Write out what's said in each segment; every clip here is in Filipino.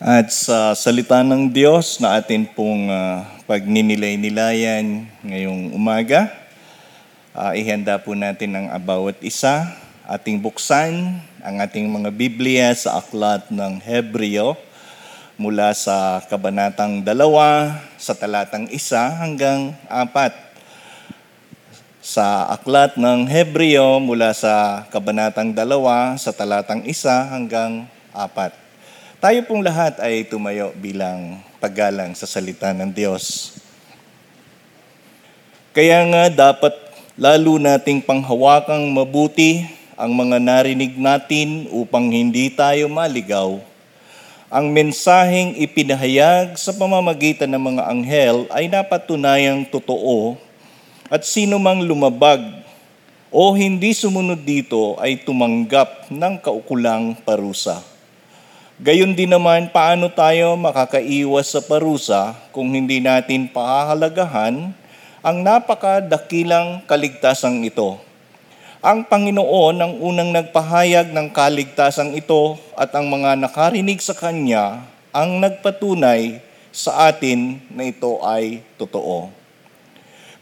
At sa salita ng Diyos na atin pong uh, pagninilay-nilayan ngayong umaga, uh, ihanda po natin ang bawat isa, ating buksan ang ating mga Biblia sa aklat ng Hebreo mula sa kabanatang dalawa sa talatang isa hanggang apat. Sa aklat ng Hebreo mula sa kabanatang dalawa sa talatang isa hanggang apat. Tayo pong lahat ay tumayo bilang paggalang sa salita ng Diyos. Kaya nga dapat lalo nating panghawakang mabuti ang mga narinig natin upang hindi tayo maligaw. Ang mensaheng ipinahayag sa pamamagitan ng mga anghel ay napatunayang totoo at sino mang lumabag o hindi sumunod dito ay tumanggap ng kaukulang parusa. Gayon din naman, paano tayo makakaiwas sa parusa kung hindi natin pahahalagahan ang napakadakilang kaligtasang ito? Ang Panginoon ang unang nagpahayag ng kaligtasang ito at ang mga nakarinig sa Kanya ang nagpatunay sa atin na ito ay totoo.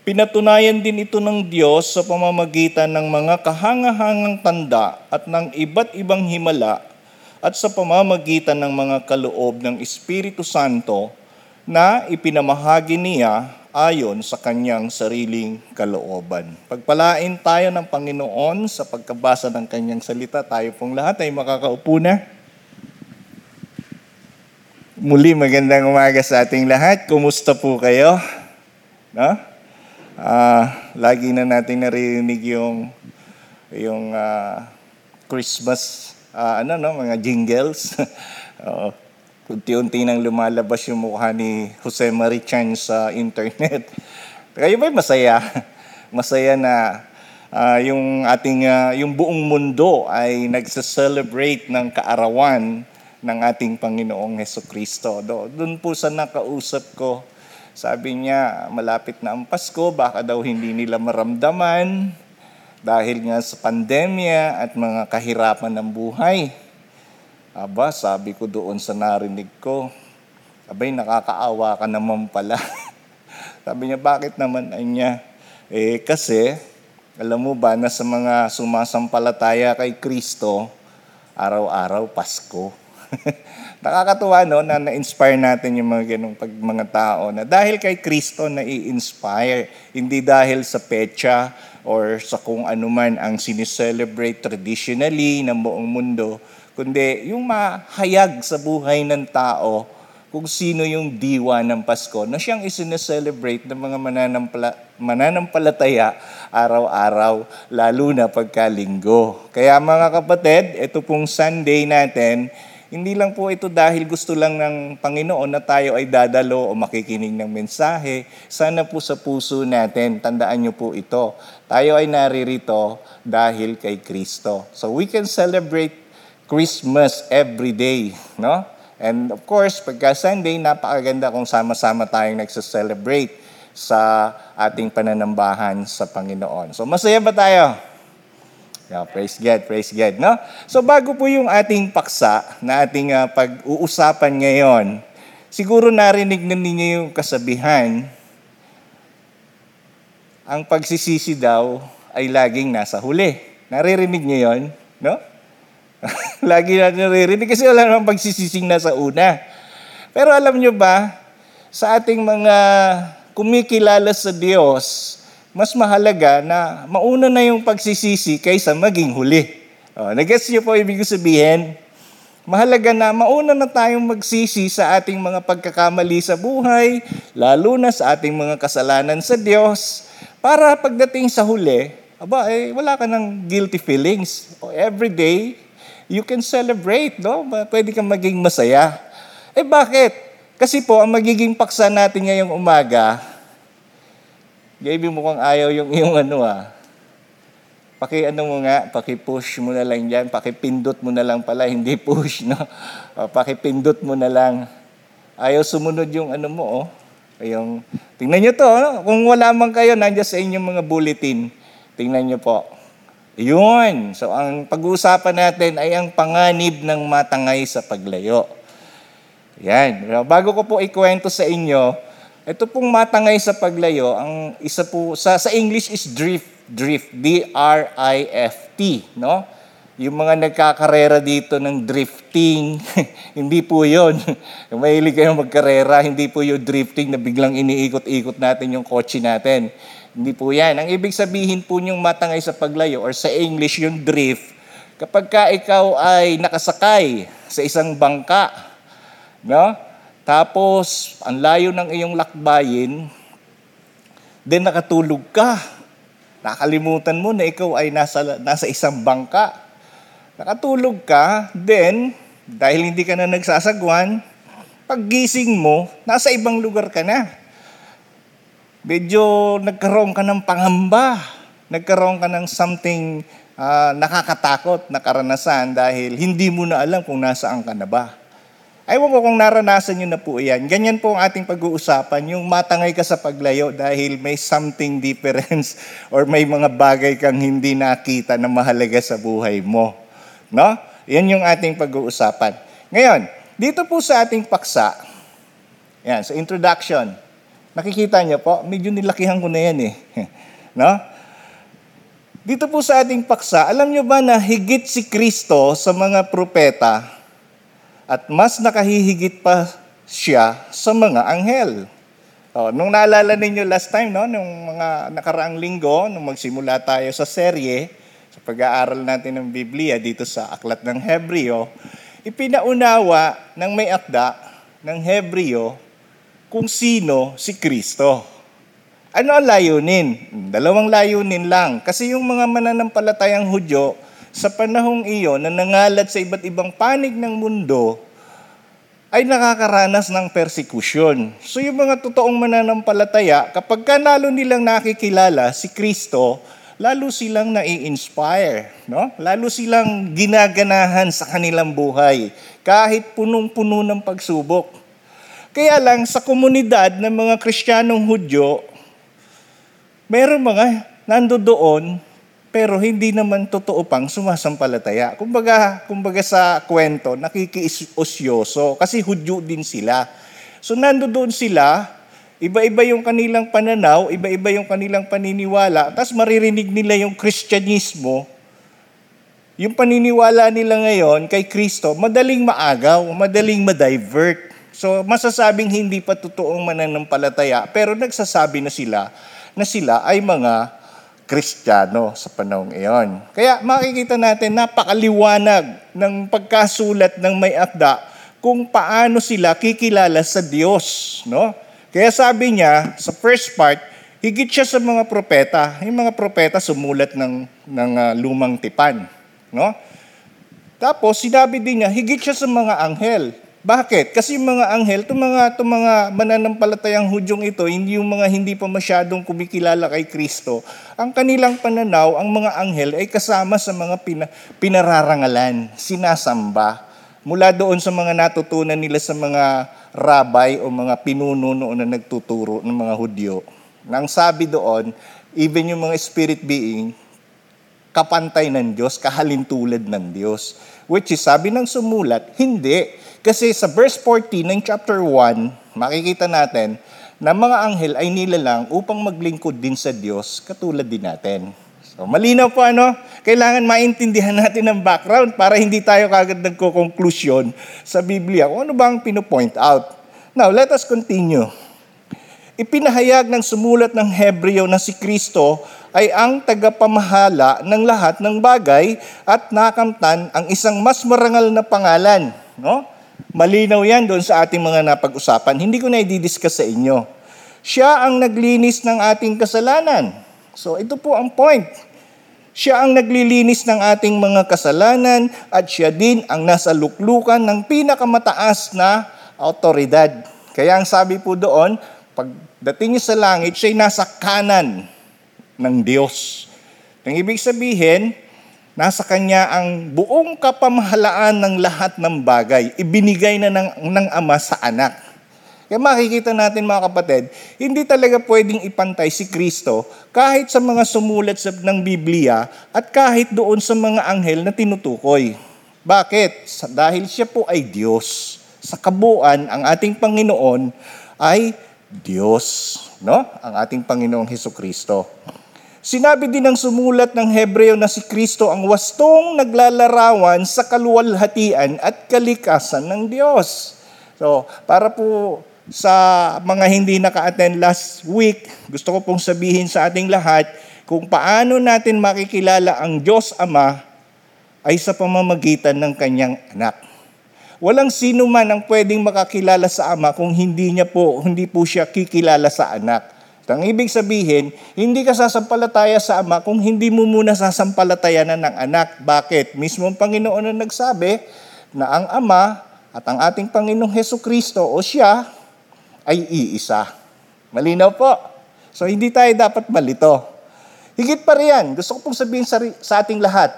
Pinatunayan din ito ng Diyos sa pamamagitan ng mga kahangahangang tanda at ng iba't ibang himala at sa pamamagitan ng mga kaloob ng Espiritu Santo na ipinamahagi niya ayon sa kanyang sariling kalooban. Pagpalain tayo ng Panginoon sa pagkabasa ng kanyang salita. Tayo pong lahat ay makakaupo na. Muli magandang umaga sa ating lahat. Kumusta po kayo? No? Uh, lagi na natin narinig yung yung uh, Christmas uh, ano no, mga jingles. uh, unti-unti nang lumalabas yung mukha ni Jose Marie Chan sa internet. Kayo ba masaya? Masaya na uh, yung ating uh, yung buong mundo ay nagse-celebrate ng kaarawan ng ating Panginoong Heso Kristo. Do, doon po sa nakausap ko, sabi niya, malapit na ang Pasko, baka daw hindi nila maramdaman dahil nga sa pandemya at mga kahirapan ng buhay. Aba, sabi ko doon sa narinig ko, abay, nakakaawa ka naman pala. sabi niya, bakit naman niya? Eh, kasi, alam mo ba na sa mga sumasampalataya kay Kristo, araw-araw Pasko. Nakakatuwa no na na-inspire natin yung mga ganong pag mga tao na dahil kay Kristo na i-inspire, hindi dahil sa pecha or sa kung ano man ang sineselebrate traditionally ng buong mundo, kundi yung mahayag sa buhay ng tao kung sino yung diwa ng Pasko na siyang isineselebrate ng mga mananampala, mananampalataya araw-araw, lalo na pagkalinggo. Kaya mga kapatid, ito pong Sunday natin, hindi lang po ito dahil gusto lang ng Panginoon na tayo ay dadalo o makikinig ng mensahe. Sana po sa puso natin, tandaan niyo po ito. Tayo ay naririto dahil kay Kristo. So we can celebrate Christmas every day, no? And of course, pagka Sunday, napakaganda kung sama-sama tayong nagsa-celebrate sa ating pananambahan sa Panginoon. So masaya ba tayo? Yeah, praise God, praise God, no? So bago po yung ating paksa na ating uh, pag-uusapan ngayon, siguro narinig na ninyo yung kasabihan, ang pagsisisi daw ay laging nasa huli. Naririnig niyo yon, no? Lagi natin naririnig kasi wala namang pagsisising nasa una. Pero alam nyo ba, sa ating mga kumikilala sa Diyos, mas mahalaga na mauna na yung pagsisisi kaysa maging huli. Oh, nag-gets niyo po ibig sabihin? Mahalaga na mauna na tayong magsisi sa ating mga pagkakamali sa buhay, lalo na sa ating mga kasalanan sa Diyos, para pagdating sa huli, aba, eh, wala ka ng guilty feelings. Every day, you can celebrate, no? Pwede kang maging masaya. Eh bakit? Kasi po, ang magiging paksa natin ngayong umaga, Gaby mukhang ayaw yung yung ano ah. Paki ano mo nga, paki-push mo na lang diyan, paki-pindot mo na lang pala, hindi push, no? Uh, paki-pindot mo na lang. Ayaw sumunod yung ano mo, oh. Yung, tingnan niyo to, no? kung wala man kayo, nandiyan sa inyong mga bulletin. Tingnan niyo po. Yun. So, ang pag-uusapan natin ay ang panganib ng matangay sa paglayo. Yan. Bago ko po ikwento sa inyo, ito pong matangay sa paglayo, ang isa po, sa, sa English is drift, drift, D-R-I-F-T, no? Yung mga nagkakarera dito ng drifting, hindi po. Yung mahilig kayong magkarera, hindi po yung drifting na biglang iniikot-ikot natin yung kotse natin. Hindi po yan. Ang ibig sabihin po yung matangay sa paglayo or sa English yung drift, kapag ka ikaw ay nakasakay sa isang bangka, no? Tapos, ang layo ng iyong lakbayin, then nakatulog ka. Nakalimutan mo na ikaw ay nasa, nasa isang bangka Nakatulog ka, then, dahil hindi ka na nagsasagwan, paggising mo, nasa ibang lugar ka na. Medyo nagkaroon ka ng pangamba, nagkaroon ka ng something uh, nakakatakot na karanasan dahil hindi mo na alam kung nasaan ka na ba. Aywan ko kung naranasan nyo na po yan. Ganyan po ang ating pag-uusapan, yung matangay ka sa paglayo dahil may something difference or may mga bagay kang hindi nakita na mahalaga sa buhay mo. No? Yan yung ating pag-uusapan. Ngayon, dito po sa ating paksa, yan, sa introduction, nakikita niyo po, medyo nilakihan ko na yan eh. no? Dito po sa ating paksa, alam niyo ba na higit si Kristo sa mga propeta at mas nakahihigit pa siya sa mga anghel. Oh, nung naalala ninyo last time, no, nung mga nakaraang linggo, nung magsimula tayo sa serye, sa pag-aaral natin ng Biblia dito sa Aklat ng Hebreo, ipinaunawa ng may akda ng Hebreo kung sino si Kristo. Ano ang layunin? Dalawang layunin lang. Kasi yung mga mananampalatayang Hudyo, sa panahong iyon na nangalat sa iba't ibang panig ng mundo, ay nakakaranas ng persecution. So yung mga totoong mananampalataya, kapag kanalo nilang nakikilala si Kristo, lalo silang nai-inspire, no? Lalo silang ginaganahan sa kanilang buhay kahit punong-puno ng pagsubok. Kaya lang sa komunidad ng mga Kristiyanong Hudyo, meron mga nandoon pero hindi naman totoo pang sumasampalataya. Kumbaga, kumbaga sa kwento, nakikiosyoso kasi Hudyo din sila. So nandoon sila, Iba-iba yung kanilang pananaw, iba-iba yung kanilang paniniwala, tapos maririnig nila yung Kristyanismo, yung paniniwala nila ngayon kay Kristo, madaling maagaw, madaling ma-divert. So masasabing hindi pa totoong mananampalataya, pero nagsasabi na sila na sila ay mga Kristiyano sa panahong iyon. Kaya makikita natin napakaliwanag ng pagkasulat ng may akda kung paano sila kikilala sa Diyos, no? Kaya sabi niya, sa first part, higit siya sa mga propeta. Yung mga propeta sumulat ng, ng uh, lumang tipan. No? Tapos, sinabi din niya, higit siya sa mga anghel. Bakit? Kasi yung mga anghel, itong mga, itong mga mananampalatayang hudyong ito, hindi yung mga hindi pa masyadong kumikilala kay Kristo. Ang kanilang pananaw, ang mga anghel ay kasama sa mga pina, pinararangalan, sinasamba. Mula doon sa mga natutunan nila sa mga rabay o mga pinuno noon na nagtuturo ng mga Hudyo. Nang sabi doon, even yung mga spirit being, kapantay ng Diyos, kahalintulad ng Diyos. Which is, sabi ng sumulat, hindi. Kasi sa verse 14 ng chapter 1, makikita natin na mga anghel ay nilalang upang maglingkod din sa Diyos katulad din natin. So, malinaw po ano? Kailangan maintindihan natin ang background para hindi tayo kagad nagko-conclusion sa Biblia kung ano ba ang pinopoint out. Now, let us continue. Ipinahayag ng sumulat ng Hebreo na si Kristo ay ang tagapamahala ng lahat ng bagay at nakamtan ang isang mas marangal na pangalan. No? Malinaw yan doon sa ating mga napag-usapan. Hindi ko na i-discuss sa inyo. Siya ang naglinis ng ating kasalanan. So ito po ang point. Siya ang naglilinis ng ating mga kasalanan at siya din ang nasa luklukan ng pinakamataas na autoridad. Kaya ang sabi po doon, pagdating niya sa langit, siya nasa kanan ng Diyos. Ang ibig sabihin, nasa Kanya ang buong kapamahalaan ng lahat ng bagay. Ibinigay na ng, ng Ama sa anak. Kaya makikita natin mga kapatid, hindi talaga pwedeng ipantay si Kristo kahit sa mga sumulat sa, ng Biblia at kahit doon sa mga anghel na tinutukoy. Bakit? Dahil siya po ay Diyos. sa kabuuan, ang ating Panginoon ay Diyos, no? Ang ating Panginoong Heso Kristo. Sinabi din ng sumulat ng Hebreo na si Kristo ang wastong naglalarawan sa kaluwalhatian at kalikasan ng Diyos. So, para po sa mga hindi naka-attend last week, gusto ko pong sabihin sa ating lahat kung paano natin makikilala ang Diyos Ama ay sa pamamagitan ng kanyang anak. Walang sino man ang pwedeng makakilala sa ama kung hindi niya po, hindi po siya kikilala sa anak. Ang ibig sabihin, hindi ka sasampalataya sa ama kung hindi mo muna sasampalatayanan ng anak. Bakit? Mismo ang Panginoon ang nagsabi na ang ama at ang ating Panginoong Heso Kristo o siya ay iisa. Malinaw po. So hindi tayo dapat malito. Higit pa riyan, gusto ko pong sabihin sa, sa ating lahat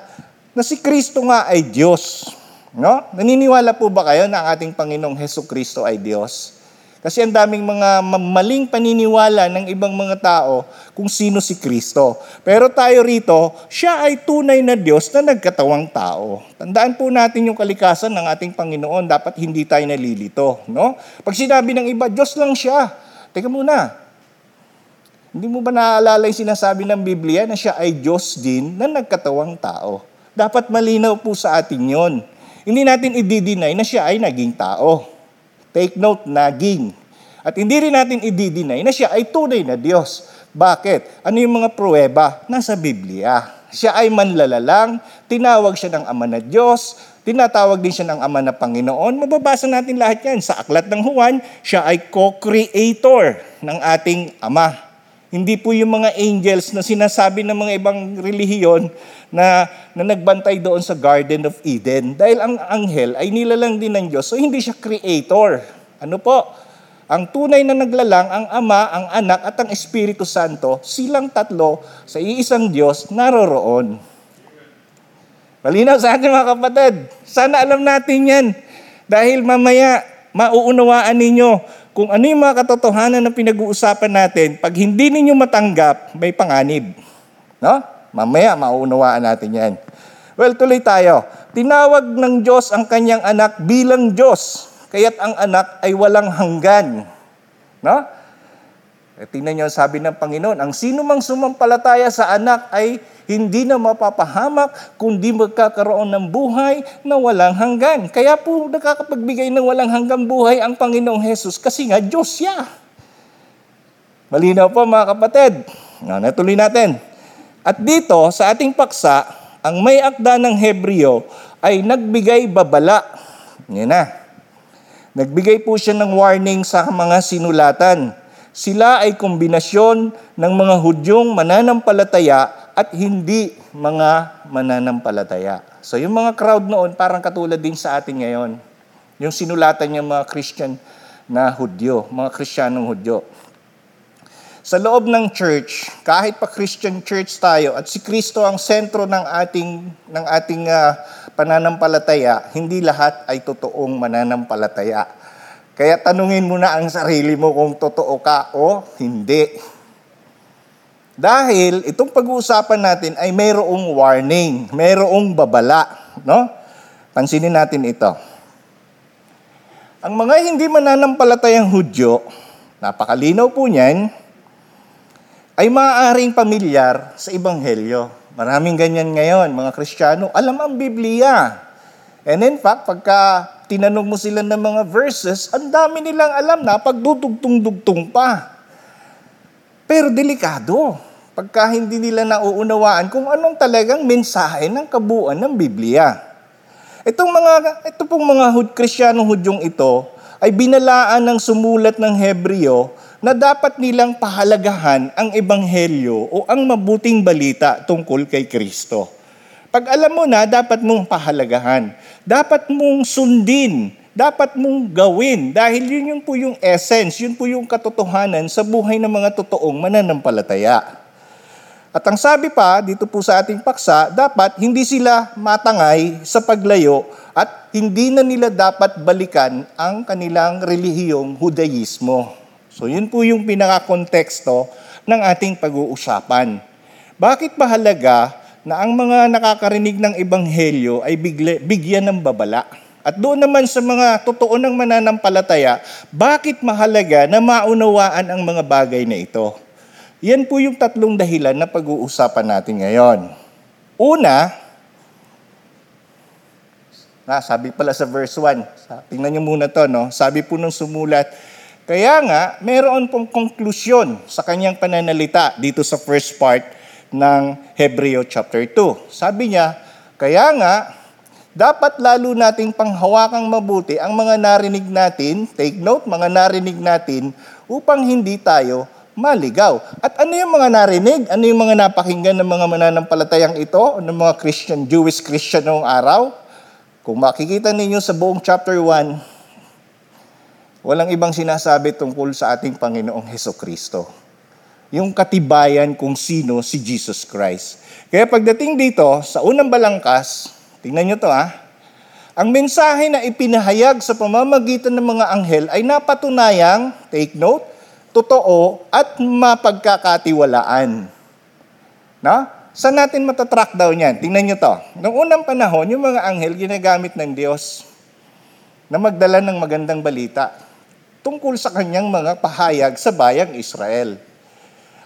na si Kristo nga ay Diyos. No? Naniniwala po ba kayo na ang ating Panginoong Heso Kristo ay Diyos? Kasi ang daming mga maling paniniwala ng ibang mga tao kung sino si Kristo. Pero tayo rito, siya ay tunay na Diyos na nagkatawang tao. Tandaan po natin yung kalikasan ng ating Panginoon. Dapat hindi tayo nalilito. No? Pag sinabi ng iba, Diyos lang siya. Teka muna, hindi mo ba naaalala yung sinasabi ng Biblia na siya ay Diyos din na nagkatawang tao? Dapat malinaw po sa atin yon. Hindi natin i-deny na siya ay naging tao. Take note, naging. At hindi rin natin i-deny na siya ay tunay na Diyos. Bakit? Ano yung mga pruweba? Nasa Biblia. Siya ay manlalalang, tinawag siya ng Ama na Diyos, tinatawag din siya ng Ama na Panginoon. Mababasa natin lahat yan. Sa aklat ng Juan, siya ay co-creator ng ating Ama. Hindi po yung mga angels na sinasabi ng mga ibang relihiyon na, na nagbantay doon sa Garden of Eden. Dahil ang anghel ay nilalang din ng Diyos, so hindi siya creator. Ano po? Ang tunay na naglalang, ang Ama, ang Anak at ang Espiritu Santo, silang tatlo sa iisang Diyos naroroon. Malinaw sa atin mga kapatid. Sana alam natin yan. Dahil mamaya, mauunawaan ninyo kung ano yung mga katotohanan na pinag-uusapan natin, pag hindi ninyo matanggap, may panganib. No? Mamaya, mauunawaan natin yan. Well, tuloy tayo. Tinawag ng Diyos ang kanyang anak bilang Diyos, kaya't ang anak ay walang hanggan. No? E, tingnan nyo, sabi ng Panginoon, ang sino mang sumampalataya sa anak ay hindi na mapapahamak, kundi magkakaroon ng buhay na walang hanggan. Kaya po nakakapagbigay ng walang hanggang buhay ang Panginoong Hesus kasi nga Diyos siya. Malinaw po mga kapatid. No, natuloy natin. At dito sa ating paksa, ang may akda ng Hebreo ay nagbigay babala. Yan na. Nagbigay po siya ng warning sa mga sinulatan. Sila ay kombinasyon ng mga Hudyong mananampalataya at hindi mga mananampalataya. So yung mga crowd noon parang katulad din sa atin ngayon. Yung sinulatan niya mga Christian na Hudyo, mga Kristyanong Hudyo. Sa loob ng church, kahit pa Christian church tayo at si Kristo ang sentro ng ating ng ating uh, pananampalataya, hindi lahat ay totoong mananampalataya. Kaya tanungin mo na ang sarili mo kung totoo ka o hindi. Dahil itong pag-uusapan natin ay mayroong warning, mayroong babala, no? Pansinin natin ito. Ang mga hindi mananampalatayang Hudyo, napakalinaw po niyan, ay maaaring pamilyar sa Ebanghelyo. Maraming ganyan ngayon, mga Kristiyano, alam ang Biblia. And in fact, pagka tinanong mo sila ng mga verses, ang dami nilang alam na pagdudugtong-dugtong pa. Pero delikado pagka hindi nila nauunawaan kung anong talagang mensahe ng kabuuan ng Biblia. Itong mga, ito pong mga Hud, Kristyanong Hudyong ito ay binalaan ng sumulat ng Hebreo na dapat nilang pahalagahan ang ebanghelyo o ang mabuting balita tungkol kay Kristo. Pag alam mo na, dapat mong pahalagahan. Dapat mong sundin. Dapat mong gawin. Dahil yun yung po yung essence, yun po yung katotohanan sa buhay ng mga totoong mananampalataya. At ang sabi pa dito po sa ating paksa, dapat hindi sila matangay sa paglayo at hindi na nila dapat balikan ang kanilang relihiyong Hudaismo. So yun po yung pinaka-konteksto ng ating pag-uusapan. Bakit mahalaga na ang mga nakakarinig ng ebanghelyo ay bigle, bigyan ng babala? At doon naman sa mga totoo ng mananampalataya, bakit mahalaga na maunawaan ang mga bagay na ito? Yan po yung tatlong dahilan na pag-uusapan natin ngayon. Una, na, sabi pala sa verse 1, tingnan nyo muna to, no? sabi po nung sumulat, kaya nga, meron pong konklusyon sa kanyang pananalita dito sa first part ng Hebreo chapter 2. Sabi niya, kaya nga, dapat lalo nating panghawakang mabuti ang mga narinig natin, take note, mga narinig natin, upang hindi tayo maligaw. At ano yung mga narinig? Ano yung mga napakinggan ng mga mananampalatayang ito, ng mga Christian, Jewish Christian noong araw? Kung makikita ninyo sa buong chapter 1, walang ibang sinasabi tungkol sa ating Panginoong Heso Kristo. Yung katibayan kung sino si Jesus Christ. Kaya pagdating dito, sa unang balangkas, Tingnan nyo to ah. Ang mensahe na ipinahayag sa pamamagitan ng mga anghel ay napatunayang, take note, totoo at mapagkakatiwalaan. Na? Saan natin matatrack daw niyan? Tingnan nyo to. Noong unang panahon, yung mga anghel ginagamit ng Diyos na magdala ng magandang balita tungkol sa kanyang mga pahayag sa bayang Israel.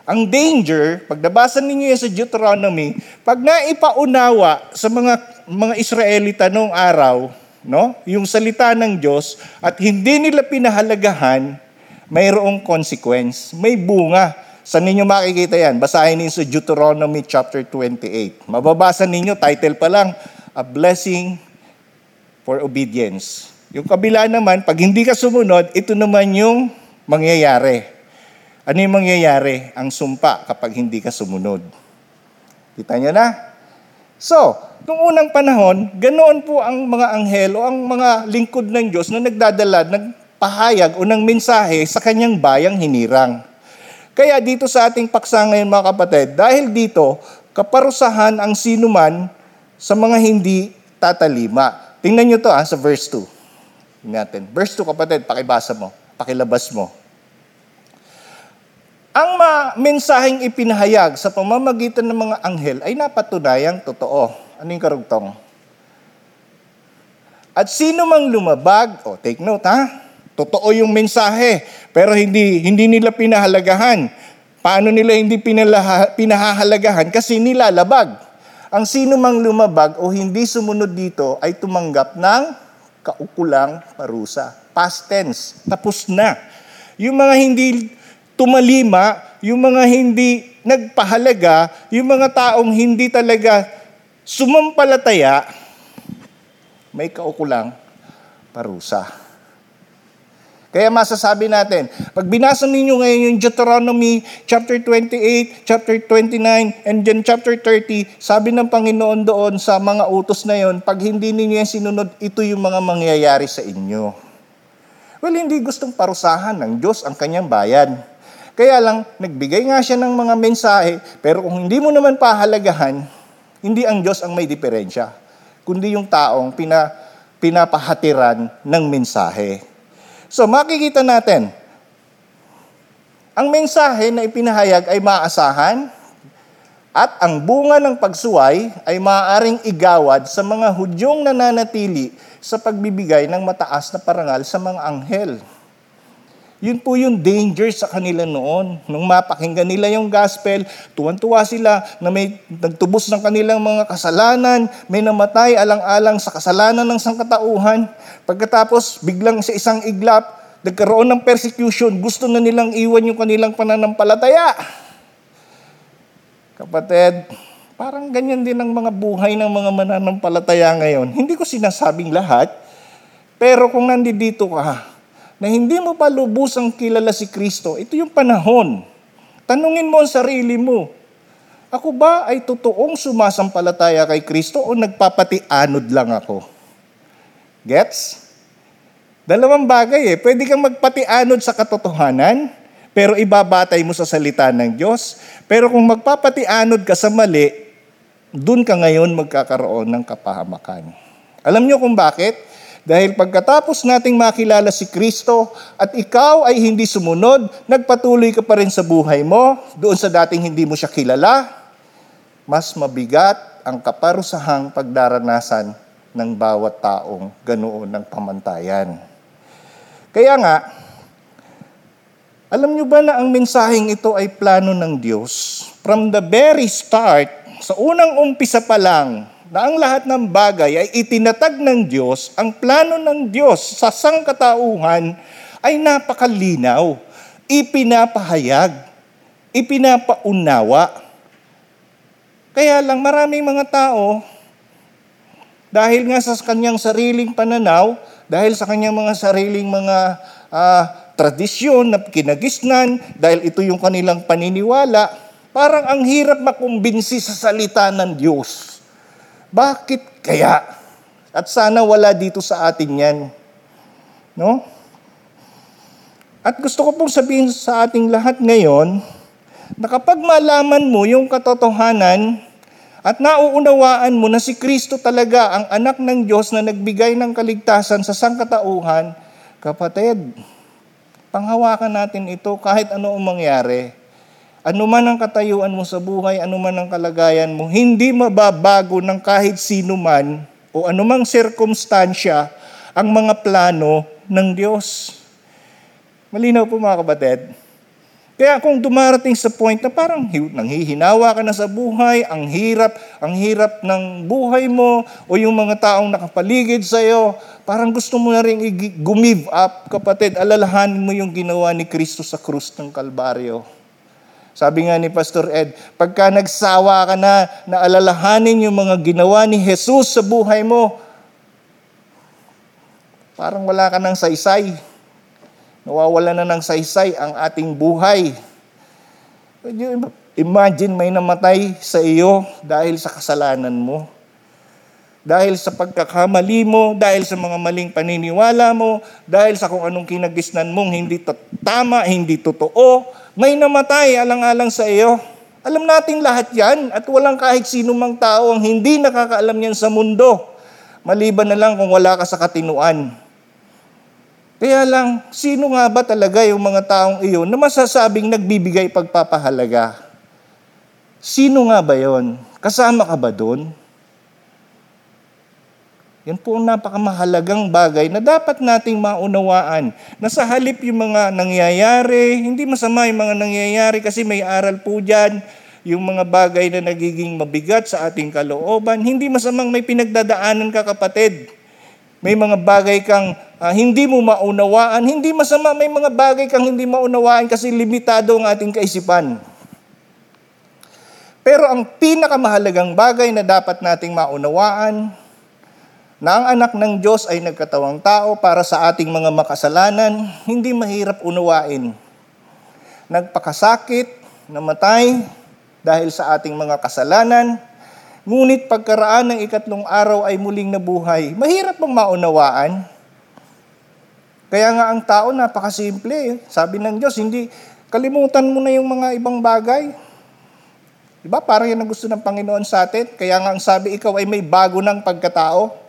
Ang danger, pag ninyo yan sa Deuteronomy, pag naipaunawa sa mga mga Israelita noong araw, no, yung salita ng Diyos at hindi nila pinahalagahan, mayroong consequence, may bunga. Sa ninyo makikita yan? Basahin niyo sa Deuteronomy chapter 28. Mababasa ninyo, title pa lang, A Blessing for Obedience. Yung kabila naman, pag hindi ka sumunod, ito naman yung mangyayari. Ano yung mangyayari? Ang sumpa kapag hindi ka sumunod. Kita niyo na? So, nung unang panahon, ganoon po ang mga anghel o ang mga lingkod ng Diyos na nagdadala ng pahayag o ng mensahe sa kanyang bayang hinirang. Kaya dito sa ating paksa ngayon mga kapatid, dahil dito, kaparusahan ang sinuman sa mga hindi tatalima. Tingnan nyo to ah, sa verse 2. Tingnan natin. Verse 2 kapatid, pakibasa mo, pakilabas mo. Ang ma- mensaheng ipinahayag sa pamamagitan ng mga anghel ay napatunayang totoo. Ano yung karugtong? At sino mang lumabag, o oh, take note ha, totoo yung mensahe, pero hindi, hindi nila pinahalagahan. Paano nila hindi pinalaha, pinahahalagahan? Kasi nilalabag. Ang sino mang lumabag o hindi sumunod dito ay tumanggap ng kaukulang parusa. Past tense, tapos na. Yung mga hindi tumalima, yung mga hindi nagpahalaga, yung mga taong hindi talaga sumampalataya, may kaukulang parusa. Kaya masasabi natin, pag binasa ninyo ngayon yung Deuteronomy chapter 28, chapter 29, and then chapter 30, sabi ng Panginoon doon sa mga utos na yon, pag hindi ninyo yan sinunod, ito yung mga mangyayari sa inyo. Well, hindi gustong parusahan ng Diyos ang kanyang bayan. Kaya lang, nagbigay nga siya ng mga mensahe, pero kung hindi mo naman pahalagahan, hindi ang Diyos ang may diferensya, kundi yung taong pina, pinapahatiran ng mensahe. So makikita natin, ang mensahe na ipinahayag ay maasahan at ang bunga ng pagsuway ay maaaring igawad sa mga hudyong nananatili sa pagbibigay ng mataas na parangal sa mga anghel. Yun po yung danger sa kanila noon. Nung mapakinggan nila yung gospel, tuwan-tuwa sila na may nagtubos ng kanilang mga kasalanan, may namatay alang-alang sa kasalanan ng sangkatauhan. Pagkatapos, biglang sa isang iglap, nagkaroon ng persecution, gusto na nilang iwan yung kanilang pananampalataya. Kapatid, parang ganyan din ang mga buhay ng mga mananampalataya ngayon. Hindi ko sinasabing lahat, pero kung nandito ka, na hindi mo pa lubusang kilala si Kristo, ito yung panahon. Tanungin mo ang sarili mo, ako ba ay totoong sumasampalataya kay Kristo o nagpapatianod lang ako? Gets? Dalawang bagay eh. Pwede kang magpatianod sa katotohanan, pero ibabatay mo sa salita ng Diyos. Pero kung magpapatianod ka sa mali, dun ka ngayon magkakaroon ng kapahamakan. Alam niyo kung bakit? Dahil pagkatapos nating makilala si Kristo at ikaw ay hindi sumunod, nagpatuloy ka pa rin sa buhay mo, doon sa dating hindi mo siya kilala, mas mabigat ang kaparusahang pagdaranasan ng bawat taong ganoon ng pamantayan. Kaya nga, alam nyo ba na ang mensaheng ito ay plano ng Diyos? From the very start, sa unang umpisa pa lang, na ang lahat ng bagay ay itinatag ng Diyos, ang plano ng Diyos sa sangkatauhan ay napakalinaw, ipinapahayag, ipinapaunawa. Kaya lang maraming mga tao, dahil nga sa kanyang sariling pananaw, dahil sa kanyang mga sariling mga uh, tradisyon na kinagisnan, dahil ito yung kanilang paniniwala, parang ang hirap makumbinsi sa salita ng Diyos. Bakit kaya? At sana wala dito sa atin yan. No? At gusto ko pong sabihin sa ating lahat ngayon, na kapag malaman mo yung katotohanan at nauunawaan mo na si Kristo talaga ang anak ng Diyos na nagbigay ng kaligtasan sa sangkatauhan, kapatid, panghawakan natin ito kahit ano ang mangyari. Ano man ang katayuan mo sa buhay, ano man ang kalagayan mo, hindi mababago ng kahit sino man o anumang sirkumstansya ang mga plano ng Diyos. Malinaw po mga kapatid. Kaya kung dumarating sa point na parang nanghihinawa ka na sa buhay, ang hirap, ang hirap ng buhay mo, o yung mga taong nakapaligid sa iyo, parang gusto mo na rin gumive up, kapatid, alalahanin mo yung ginawa ni Kristo sa krus ng Kalbaryo. Sabi nga ni Pastor Ed, pagka nagsawa ka na, na alalahanin yung mga ginawa ni Jesus sa buhay mo, parang wala ka ng saysay. Nawawala na ng saysay ang ating buhay. Imagine may namatay sa iyo dahil sa kasalanan mo. Dahil sa pagkakamali mo, dahil sa mga maling paniniwala mo, dahil sa kung anong kinagisnan mong hindi tama, hindi totoo, may namatay alang-alang sa iyo. Alam natin lahat yan at walang kahit sino mang tao ang hindi nakakaalam yan sa mundo. Maliban na lang kung wala ka sa katinuan. Kaya lang, sino nga ba talaga yung mga taong iyon na masasabing nagbibigay pagpapahalaga? Sino nga ba yon? Kasama ka ba doon? Yan po ang napakamahalagang bagay na dapat nating maunawaan. Na sa halip yung mga nangyayari, hindi masama yung mga nangyayari kasi may aral po dyan, yung mga bagay na nagiging mabigat sa ating kalooban, hindi masamang may pinagdadaanan ka kapatid. May mga bagay kang uh, hindi mo maunawaan. Hindi masama, may mga bagay kang hindi maunawaan kasi limitado ang ating kaisipan. Pero ang pinakamahalagang bagay na dapat nating maunawaan, na ang anak ng Diyos ay nagkatawang tao para sa ating mga makasalanan, hindi mahirap unawain. Nagpakasakit, namatay dahil sa ating mga kasalanan, Ngunit pagkaraan ng ikatlong araw ay muling nabuhay. Mahirap bang maunawaan? Kaya nga ang tao napakasimple. Sabi ng Diyos, hindi kalimutan mo na yung mga ibang bagay. Diba? Parang yan ang gusto ng Panginoon sa atin. Kaya nga ang sabi, ikaw ay may bago ng pagkatao.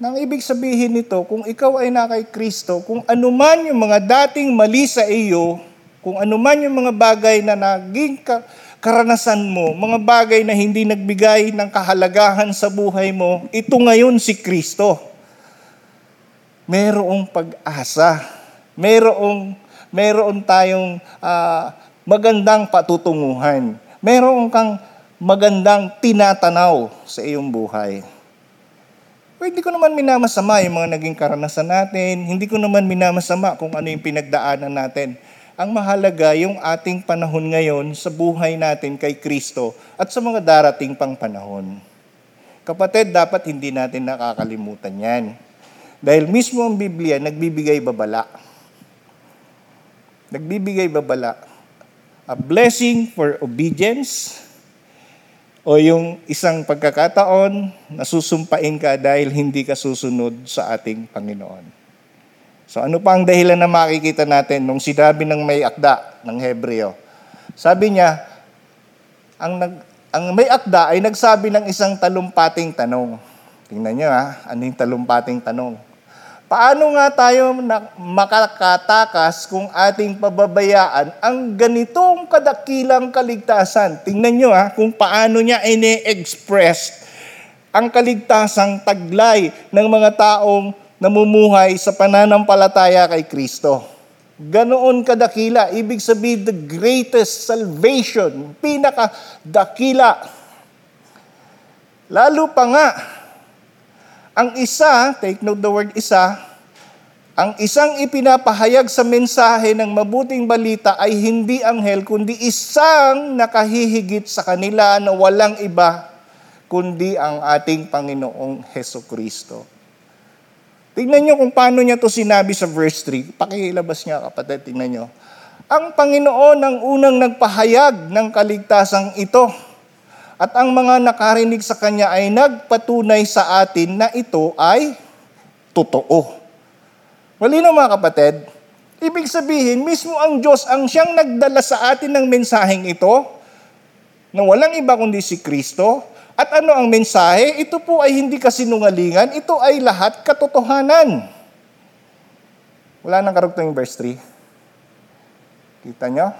Nang ibig sabihin nito, kung ikaw ay na kay Kristo, kung anuman yung mga dating mali sa iyo, kung anuman yung mga bagay na naging ka, karanasan mo, mga bagay na hindi nagbigay ng kahalagahan sa buhay mo, ito ngayon si Kristo. Merong pag-asa. Merong, meron tayong uh, magandang patutunguhan. Meron kang magandang tinatanaw sa iyong buhay. O, hindi ko naman minamasama yung mga naging karanasan natin. Hindi ko naman minamasama kung ano yung pinagdaanan natin. Ang mahalaga yung ating panahon ngayon sa buhay natin kay Kristo at sa mga darating pang panahon. Kapatid, dapat hindi natin nakakalimutan yan. Dahil mismo ang Biblia nagbibigay babala. Nagbibigay babala. A blessing for obedience o yung isang pagkakataon na susumpain ka dahil hindi ka susunod sa ating Panginoon. So ano pa ang dahilan na makikita natin nung sinabi ng may akda ng Hebreo? Sabi niya, ang, nag, ang may akda ay nagsabi ng isang talumpating tanong. Tingnan niyo ha, ano yung talumpating tanong? Paano nga tayo makakatakas kung ating pababayaan ang ganitong kadakilang kaligtasan? Tingnan niyo ha, kung paano niya ini-express ang kaligtasang taglay ng mga taong namumuhay sa pananampalataya kay Kristo. Ganoon kadakila, ibig sabihin the greatest salvation, pinakadakila. Lalo pa nga, ang isa, take note the word isa, ang isang ipinapahayag sa mensahe ng mabuting balita ay hindi anghel, kundi isang nakahihigit sa kanila na walang iba, kundi ang ating Panginoong Heso Kristo. Tingnan nyo kung paano niya to sinabi sa verse 3. Pakilabas niya kapatid, tingnan nyo. Ang Panginoon ang unang nagpahayag ng kaligtasang ito. At ang mga nakarinig sa Kanya ay nagpatunay sa atin na ito ay totoo. Malinaw mga kapatid, ibig sabihin, mismo ang Diyos ang siyang nagdala sa atin ng mensaheng ito, na walang iba kundi si Kristo. At ano ang mensahe? Ito po ay hindi kasinungalingan, ito ay lahat katotohanan. Wala nang karugtong yung verse 3. Kita nyo?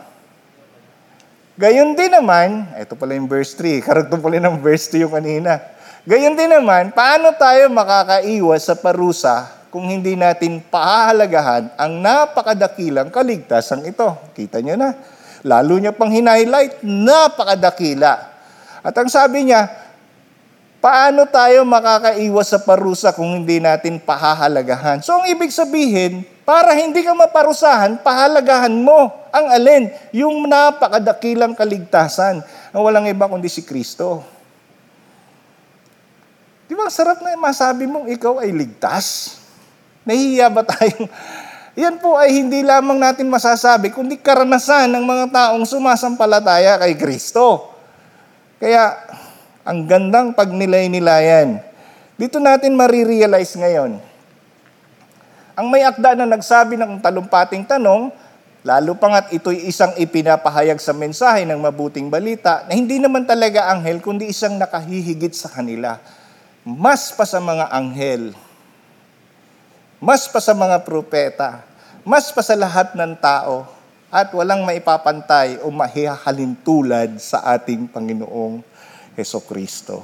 Gayon din naman, ito pala yung verse 3, karugtong pala ng verse 2 yung kanina. Gayon din naman, paano tayo makakaiwas sa parusa kung hindi natin pahahalagahan ang napakadakilang kaligtasan ito? Kita nyo na. Lalo niya pang hinighlight, napakadakila. At ang sabi niya, paano tayo makakaiwas sa parusa kung hindi natin pahahalagahan? So ang ibig sabihin, para hindi ka maparusahan, pahalagahan mo ang alin, yung napakadakilang kaligtasan na walang iba kundi si Kristo. Di ba, sarap na masabi mong ikaw ay ligtas? Nahihiya ba tayong... Yan po ay hindi lamang natin masasabi, kundi karanasan ng mga taong sumasampalataya kay Kristo. Kaya, ang gandang pagnilay-nilayan. Dito natin marirealize ngayon. Ang may akda na nagsabi ng talumpating tanong, lalo pa nga't ito'y isang ipinapahayag sa mensahe ng mabuting balita na hindi naman talaga anghel, kundi isang nakahihigit sa kanila. Mas pa sa mga anghel, mas pa sa mga propeta, mas pa sa lahat ng tao, at walang maipapantay o mahihalintulad sa ating Panginoong Heso Kristo.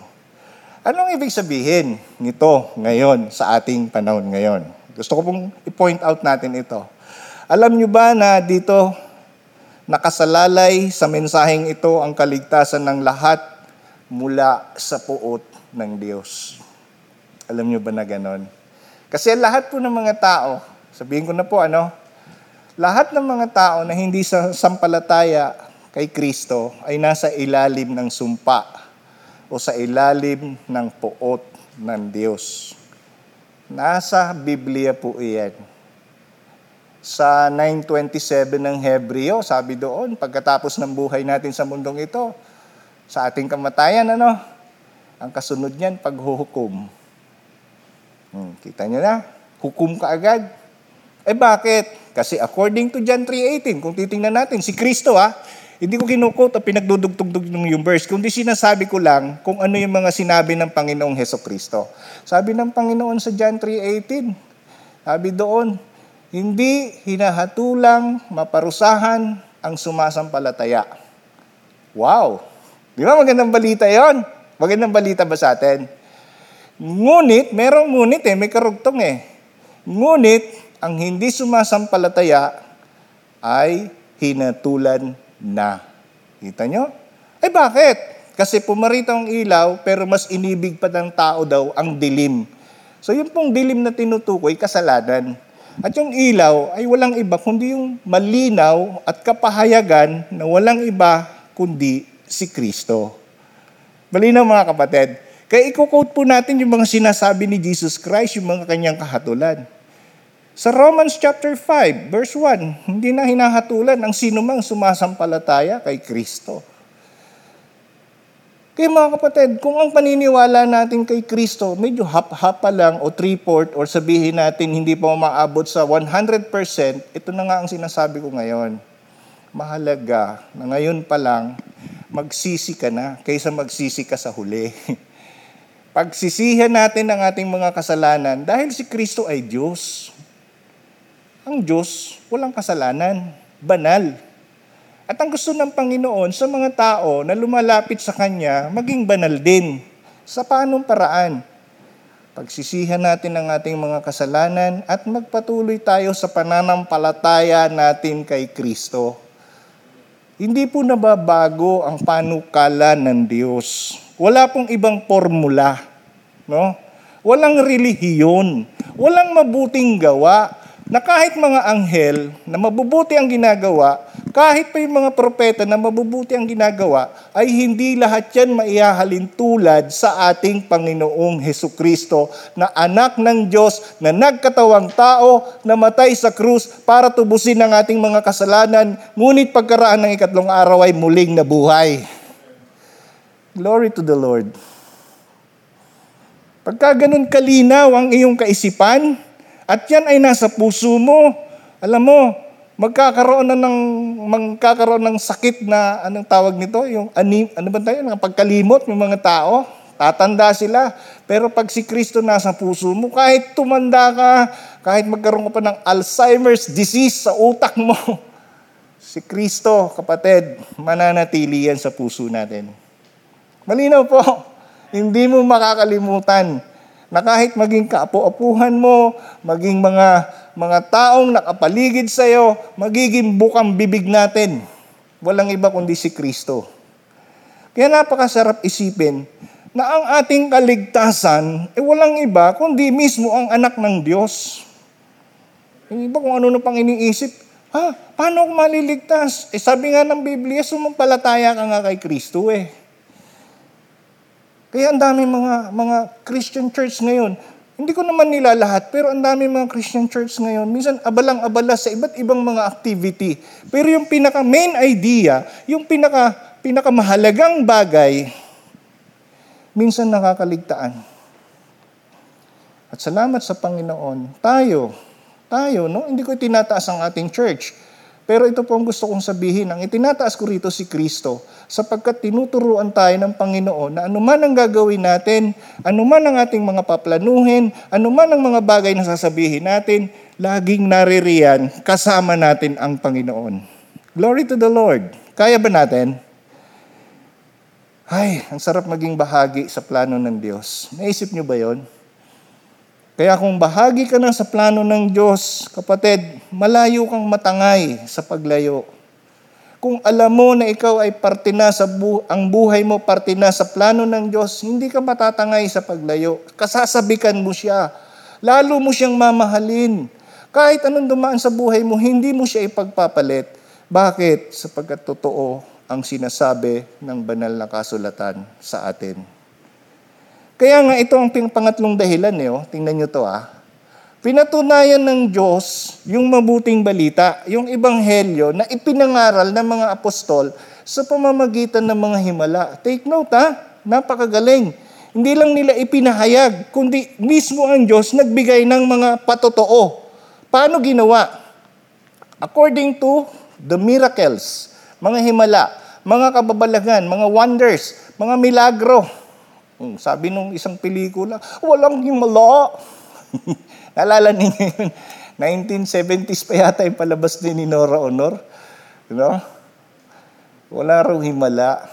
Anong ibig sabihin nito ngayon sa ating panahon ngayon? Gusto ko pong i-point out natin ito. Alam nyo ba na dito nakasalalay sa mensaheng ito ang kaligtasan ng lahat mula sa puot ng Diyos? Alam nyo ba na ganon? Kasi lahat po ng mga tao, sabihin ko na po ano, lahat ng mga tao na hindi sa sampalataya kay Kristo ay nasa ilalim ng sumpa o sa ilalim ng puot ng Diyos. Nasa Biblia po iyan. Sa 9.27 ng Hebreo, sabi doon, pagkatapos ng buhay natin sa mundong ito, sa ating kamatayan, ano, ang kasunod niyan, paghuhukom. Hmm, kita niyo na, hukom ka agad. Eh bakit? Kasi according to John 3.18, kung titingnan natin, si Kristo ha, hindi ko kinukot o pinagdudugtugdug ng yung verse, kundi sinasabi ko lang kung ano yung mga sinabi ng Panginoong Heso Kristo. Sabi ng Panginoon sa John 3.18, sabi doon, hindi hinahatulang maparusahan ang sumasampalataya. Wow! Di ba magandang balita yon? Magandang balita ba sa atin? Ngunit, merong ngunit eh, may karugtong eh. Ngunit, ang hindi sumasampalataya ay hinatulan na. Kita nyo? Eh bakit? Kasi pumarito ang ilaw, pero mas inibig pa ng tao daw ang dilim. So yung pong dilim na tinutukoy, kasalanan. At yung ilaw ay walang iba kundi yung malinaw at kapahayagan na walang iba kundi si Kristo. Malinaw mga kapatid. Kaya i-quote po natin yung mga sinasabi ni Jesus Christ, yung mga kanyang kahatulan. Sa Romans chapter 5, verse 1, hindi na hinahatulan ang sino mang sumasampalataya kay Kristo. Kaya mga kapatid, kung ang paniniwala natin kay Kristo, medyo hap-hapa lang o three-fourth or sabihin natin hindi pa maabot sa 100%, ito na nga ang sinasabi ko ngayon. Mahalaga na ngayon pa lang, magsisi ka na kaysa magsisi ka sa huli. Pagsisihan natin ang ating mga kasalanan dahil si Kristo ay Diyos. Ang Diyos, walang kasalanan, banal. At ang gusto ng Panginoon sa mga tao na lumalapit sa Kanya, maging banal din. Sa paanong paraan? Pagsisihan natin ang ating mga kasalanan at magpatuloy tayo sa pananampalataya natin kay Kristo. Hindi po nababago ang panukala ng Diyos. Wala pong ibang formula, no? Walang relihiyon, walang mabuting gawa, na kahit mga anghel na mabubuti ang ginagawa, kahit pa yung mga propeta na mabubuti ang ginagawa, ay hindi lahat yan maihahalin tulad sa ating Panginoong Heso Kristo na anak ng Diyos na nagkatawang tao na matay sa krus para tubusin ang ating mga kasalanan, ngunit pagkaraan ng ikatlong araw ay muling nabuhay. Glory to the Lord. Pagka ganun kalinaw ang iyong kaisipan, at yan ay nasa puso mo. Alam mo, magkakaroon na ng magkakaroon ng sakit na anong tawag nito, yung anim, ano ba tayo, ng pagkalimot ng mga tao. Tatanda sila. Pero pag si Kristo nasa puso mo, kahit tumanda ka, kahit magkaroon ka pa ng Alzheimer's disease sa utak mo, si Kristo, kapatid, mananatili yan sa puso natin. Malinaw po, hindi mo makakalimutan na kahit maging kaapu-apuhan mo, maging mga, mga taong nakapaligid sa iyo, magiging bukang bibig natin. Walang iba kundi si Kristo. Kaya napakasarap isipin na ang ating kaligtasan, eh walang iba kundi mismo ang anak ng Diyos. Yung iba kung ano na pang iniisip, ha, paano ako maliligtas? Eh sabi nga ng Biblia, sumampalataya ka nga kay Kristo eh. Kaya ang dami mga, mga Christian church ngayon, hindi ko naman nila lahat, pero ang dami mga Christian church ngayon, minsan abalang-abala sa iba't ibang mga activity. Pero yung pinaka main idea, yung pinaka pinakamahalagang bagay, minsan nakakaligtaan. At salamat sa Panginoon, tayo, tayo, no? Hindi ko tinataas ang ating church. Pero ito po ang gusto kong sabihin. Ang itinataas ko rito si Kristo sapagkat tinuturuan tayo ng Panginoon na anuman ang gagawin natin, anuman ang ating mga paplanuhin, anuman ang mga bagay na sasabihin natin, laging naririyan kasama natin ang Panginoon. Glory to the Lord. Kaya ba natin? Ay, ang sarap maging bahagi sa plano ng Diyos. Naisip niyo ba yon? Kaya kung bahagi ka na sa plano ng Diyos, kapatid, malayo kang matangay sa paglayo. Kung alam mo na ikaw ay parte na sa bu- ang buhay mo parte na sa plano ng Diyos, hindi ka matatangay sa paglayo. Kasasabikan mo siya. Lalo mo siyang mamahalin. Kahit anong dumaan sa buhay mo, hindi mo siya ipagpapalit. Bakit? Sapagkat totoo ang sinasabi ng banal na kasulatan sa atin. Kaya nga ito ang pangatlong dahilan eh, oh. tingnan nyo to ah. Pinatunayan ng Diyos yung mabuting balita, yung ebanghelyo na ipinangaral ng mga apostol sa pamamagitan ng mga himala. Take note ha, napakagaling. Hindi lang nila ipinahayag, kundi mismo ang Diyos nagbigay ng mga patotoo. Paano ginawa? According to the miracles, mga himala, mga kababalagan, mga wonders, mga milagro, Hmm, sabi nung isang pelikula, walang himala. Naalala ninyo yun? 1970s pa yata yung palabas din ni Nora Honor. You know? Wala raw himala.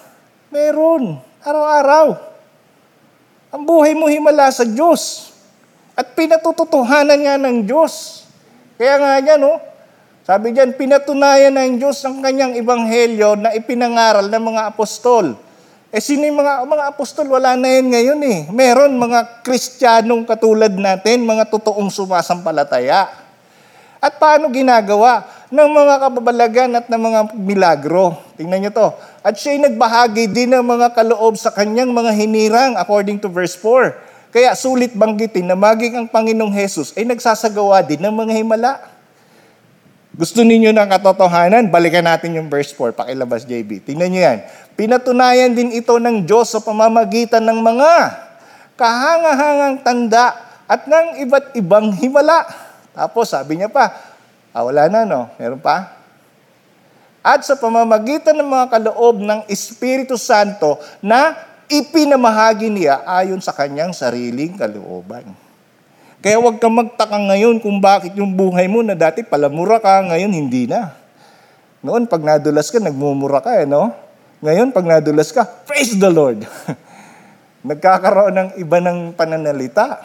Meron. Araw-araw. Ang buhay mo himala sa Diyos. At pinatututuhanan nga ng Diyos. Kaya nga yan, no? Sabi diyan, pinatunayan ng Diyos ang kanyang ebanghelyo na ipinangaral ng mga apostol. Eh sino yung mga, mga apostol? Wala na yan ngayon eh. Meron mga kristyanong katulad natin, mga totoong sumasampalataya. At paano ginagawa? Ng mga kababalagan at ng mga milagro. Tingnan nyo to. At siya'y nagbahagi din ng mga kaloob sa kanyang mga hinirang according to verse 4. Kaya sulit banggitin na maging ang Panginoong Hesus ay nagsasagawa din ng mga himala. Gusto ninyo ng katotohanan? Balikan natin yung verse 4. Pakilabas, JB. Tingnan nyo yan. Pinatunayan din ito ng Diyos sa pamamagitan ng mga kahangahangang tanda at ng iba't ibang himala. Tapos sabi niya pa, ah, wala na no, meron pa? At sa pamamagitan ng mga kaloob ng Espiritu Santo na ipinamahagi niya ayon sa kanyang sariling kalooban. Kaya huwag kang magtaka ngayon kung bakit yung buhay mo na dati palamura ka, ngayon hindi na. Noon, pag nadulas ka, nagmumura ka eh, no? Ngayon, pag nadulas ka, praise the Lord. Nagkakaroon ng iba ng pananalita.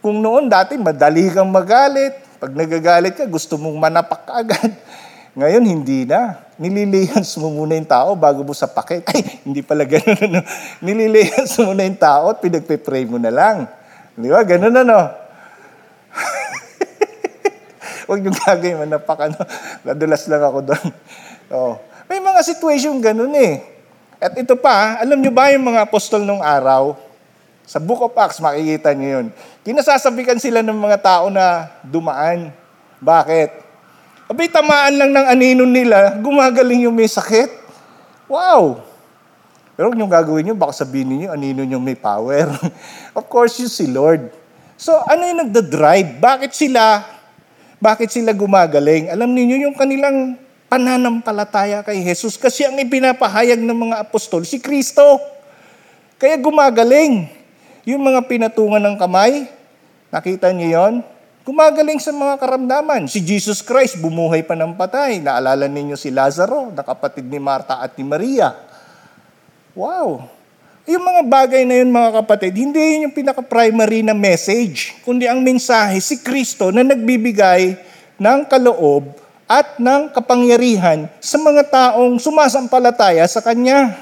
Kung noon dati madali kang magalit, pag nagagalit ka gusto mong manapak agad. Ngayon hindi na. Nililihans mo muna yung tao bago mo sa pakit. Ay, hindi pala ganun. Ano. Nililihans mo muna yung tao at pinagpe-pray mo na lang. Di ba? Ganun ano. Huwag niyong gagawin, manapak ano. Nadulas lang ako doon. Oh. May mga situation ganun eh. At ito pa, alam niyo ba yung mga apostol nung araw? Sa Book of Acts, makikita niyo yun. Kinasasabikan sila ng mga tao na dumaan. Bakit? Abay, tamaan lang ng anino nila, gumagaling yung may sakit. Wow! Pero kung yung gagawin nyo, baka sabihin niyo anino nyo may power. of course, yung si Lord. So, ano yung nagda-drive? Bakit sila, bakit sila gumagaling? Alam niyo yung kanilang pananampalataya kay Jesus kasi ang ipinapahayag ng mga apostol, si Kristo. Kaya gumagaling. Yung mga pinatungan ng kamay, nakita niyo yon? Gumagaling sa mga karamdaman. Si Jesus Christ bumuhay pa ng patay. Naalala ninyo si Lazaro, na kapatid ni Marta at ni Maria. Wow! Yung mga bagay na yun mga kapatid, hindi yun yung pinaka-primary na message, kundi ang mensahe si Kristo na nagbibigay ng kaloob at ng kapangyarihan sa mga taong sumasampalataya sa Kanya.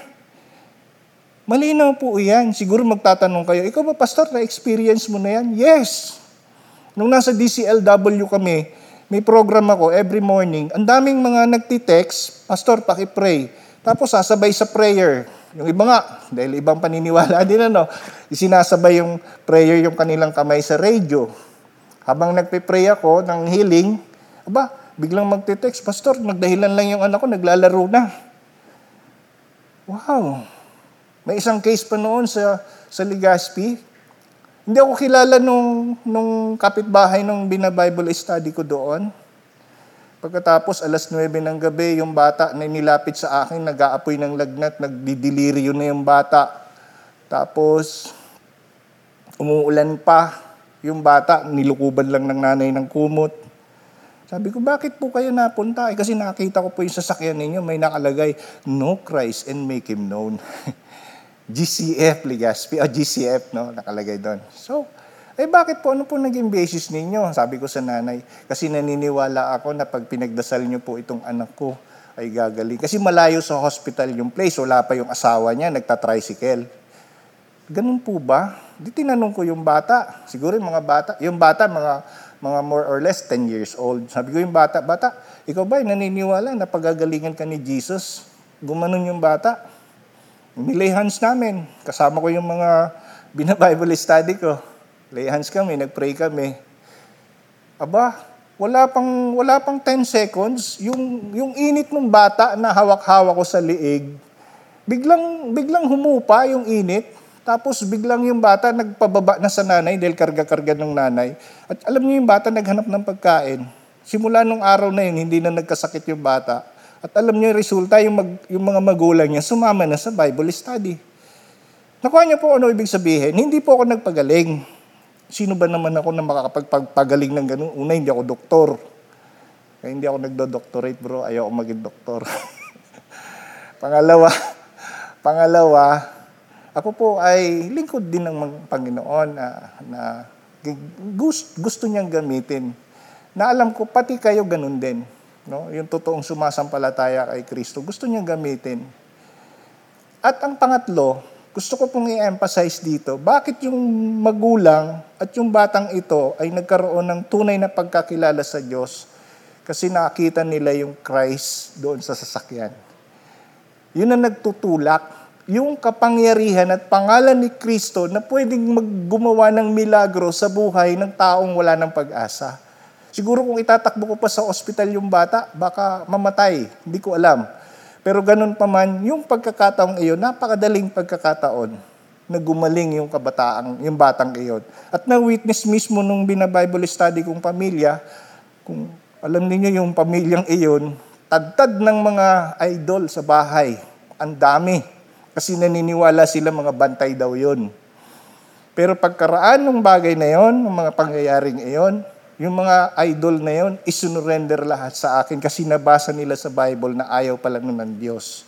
Malinaw po yan. Siguro magtatanong kayo, ikaw ba pastor, na-experience mo na yan? Yes! Nung nasa DCLW kami, may program ako every morning. Ang daming mga nagtitext, Pastor, paki-pray. Tapos sasabay sa prayer. Yung iba nga, dahil ibang paniniwala din ano, isinasabay yung prayer yung kanilang kamay sa radio. Habang nagpe-pray ako ng healing, aba, biglang magte-text, Pastor, nagdahilan lang yung anak ko, naglalaro na. Wow! May isang case pa noon sa, sa Legazpi, hindi ako kilala nung, nung kapitbahay nung bina-Bible study ko doon. Pagkatapos, alas 9 ng gabi, yung bata na nilapit sa akin, nag-aapoy ng lagnat, nagdidilirio na yung bata. Tapos, umuulan pa. Yung bata, nilukuban lang ng nanay ng kumot. Sabi ko, bakit po kayo napunta? Eh, kasi nakita ko po yung sasakyan ninyo, may nakalagay, No Christ and make Him known. GCF Legazpi, o GCF, no, nakalagay doon. So, eh bakit po, ano po naging basis ninyo? Sabi ko sa nanay, kasi naniniwala ako na pag pinagdasal niyo po itong anak ko, ay gagaling. Kasi malayo sa hospital yung place, wala pa yung asawa niya, nagta-tricycle. Ganun po ba? Di tinanong ko yung bata. Siguro yung mga bata, yung bata, mga, mga more or less 10 years old. Sabi ko yung bata, bata, ikaw ba naniniwala na pagagalingan ka ni Jesus? Gumanon yung bata. Nilay hands namin. Kasama ko yung mga bina-Bible study ko. Lay hands kami, nag-pray kami. Aba, wala pang wala pang 10 seconds, yung yung init ng bata na hawak-hawak ko sa liig, biglang biglang humupa yung init. Tapos biglang yung bata nagpababa na sa nanay dahil karga-karga ng nanay. At alam niyo yung bata naghanap ng pagkain. Simula nung araw na yun, hindi na nagkasakit yung bata. At alam niyo yung resulta, yung, mag, yung mga magulang niya sumama na sa Bible study. Nakuha niyo po ano ibig sabihin? Hindi po ako nagpagaling. Sino ba naman ako na makakapagpagaling ng ganun? Una, hindi ako doktor. Kaya hindi ako nagdo-doctorate bro, ayaw ako maging doktor. pangalawa, pangalawa, ako po ay lingkod din ng Panginoon na, na gusto, gusto niyang gamitin. Na alam ko, pati kayo ganun din no? yung totoong sumasampalataya kay Kristo, gusto niya gamitin. At ang pangatlo, gusto ko pong i-emphasize dito, bakit yung magulang at yung batang ito ay nagkaroon ng tunay na pagkakilala sa Diyos kasi nakita nila yung Christ doon sa sasakyan. Yun ang nagtutulak, yung kapangyarihan at pangalan ni Kristo na pwedeng maggumawa ng milagro sa buhay ng taong wala ng pag-asa. Siguro kung itatakbo ko pa sa ospital yung bata, baka mamatay. Hindi ko alam. Pero ganun pa man, yung pagkakataong iyon, napakadaling pagkakataon na gumaling yung kabataang, yung batang iyon. At na-witness mismo nung bina-Bible study kong pamilya, kung alam niyo yung pamilyang iyon, tagtad ng mga idol sa bahay. Ang dami. Kasi naniniwala sila mga bantay daw yon. Pero pagkaraan ng bagay na yon, ng mga pangyayaring iyon, yung mga idol na yon, isunurrender lahat sa akin kasi nabasa nila sa Bible na ayaw pala nun ng Diyos.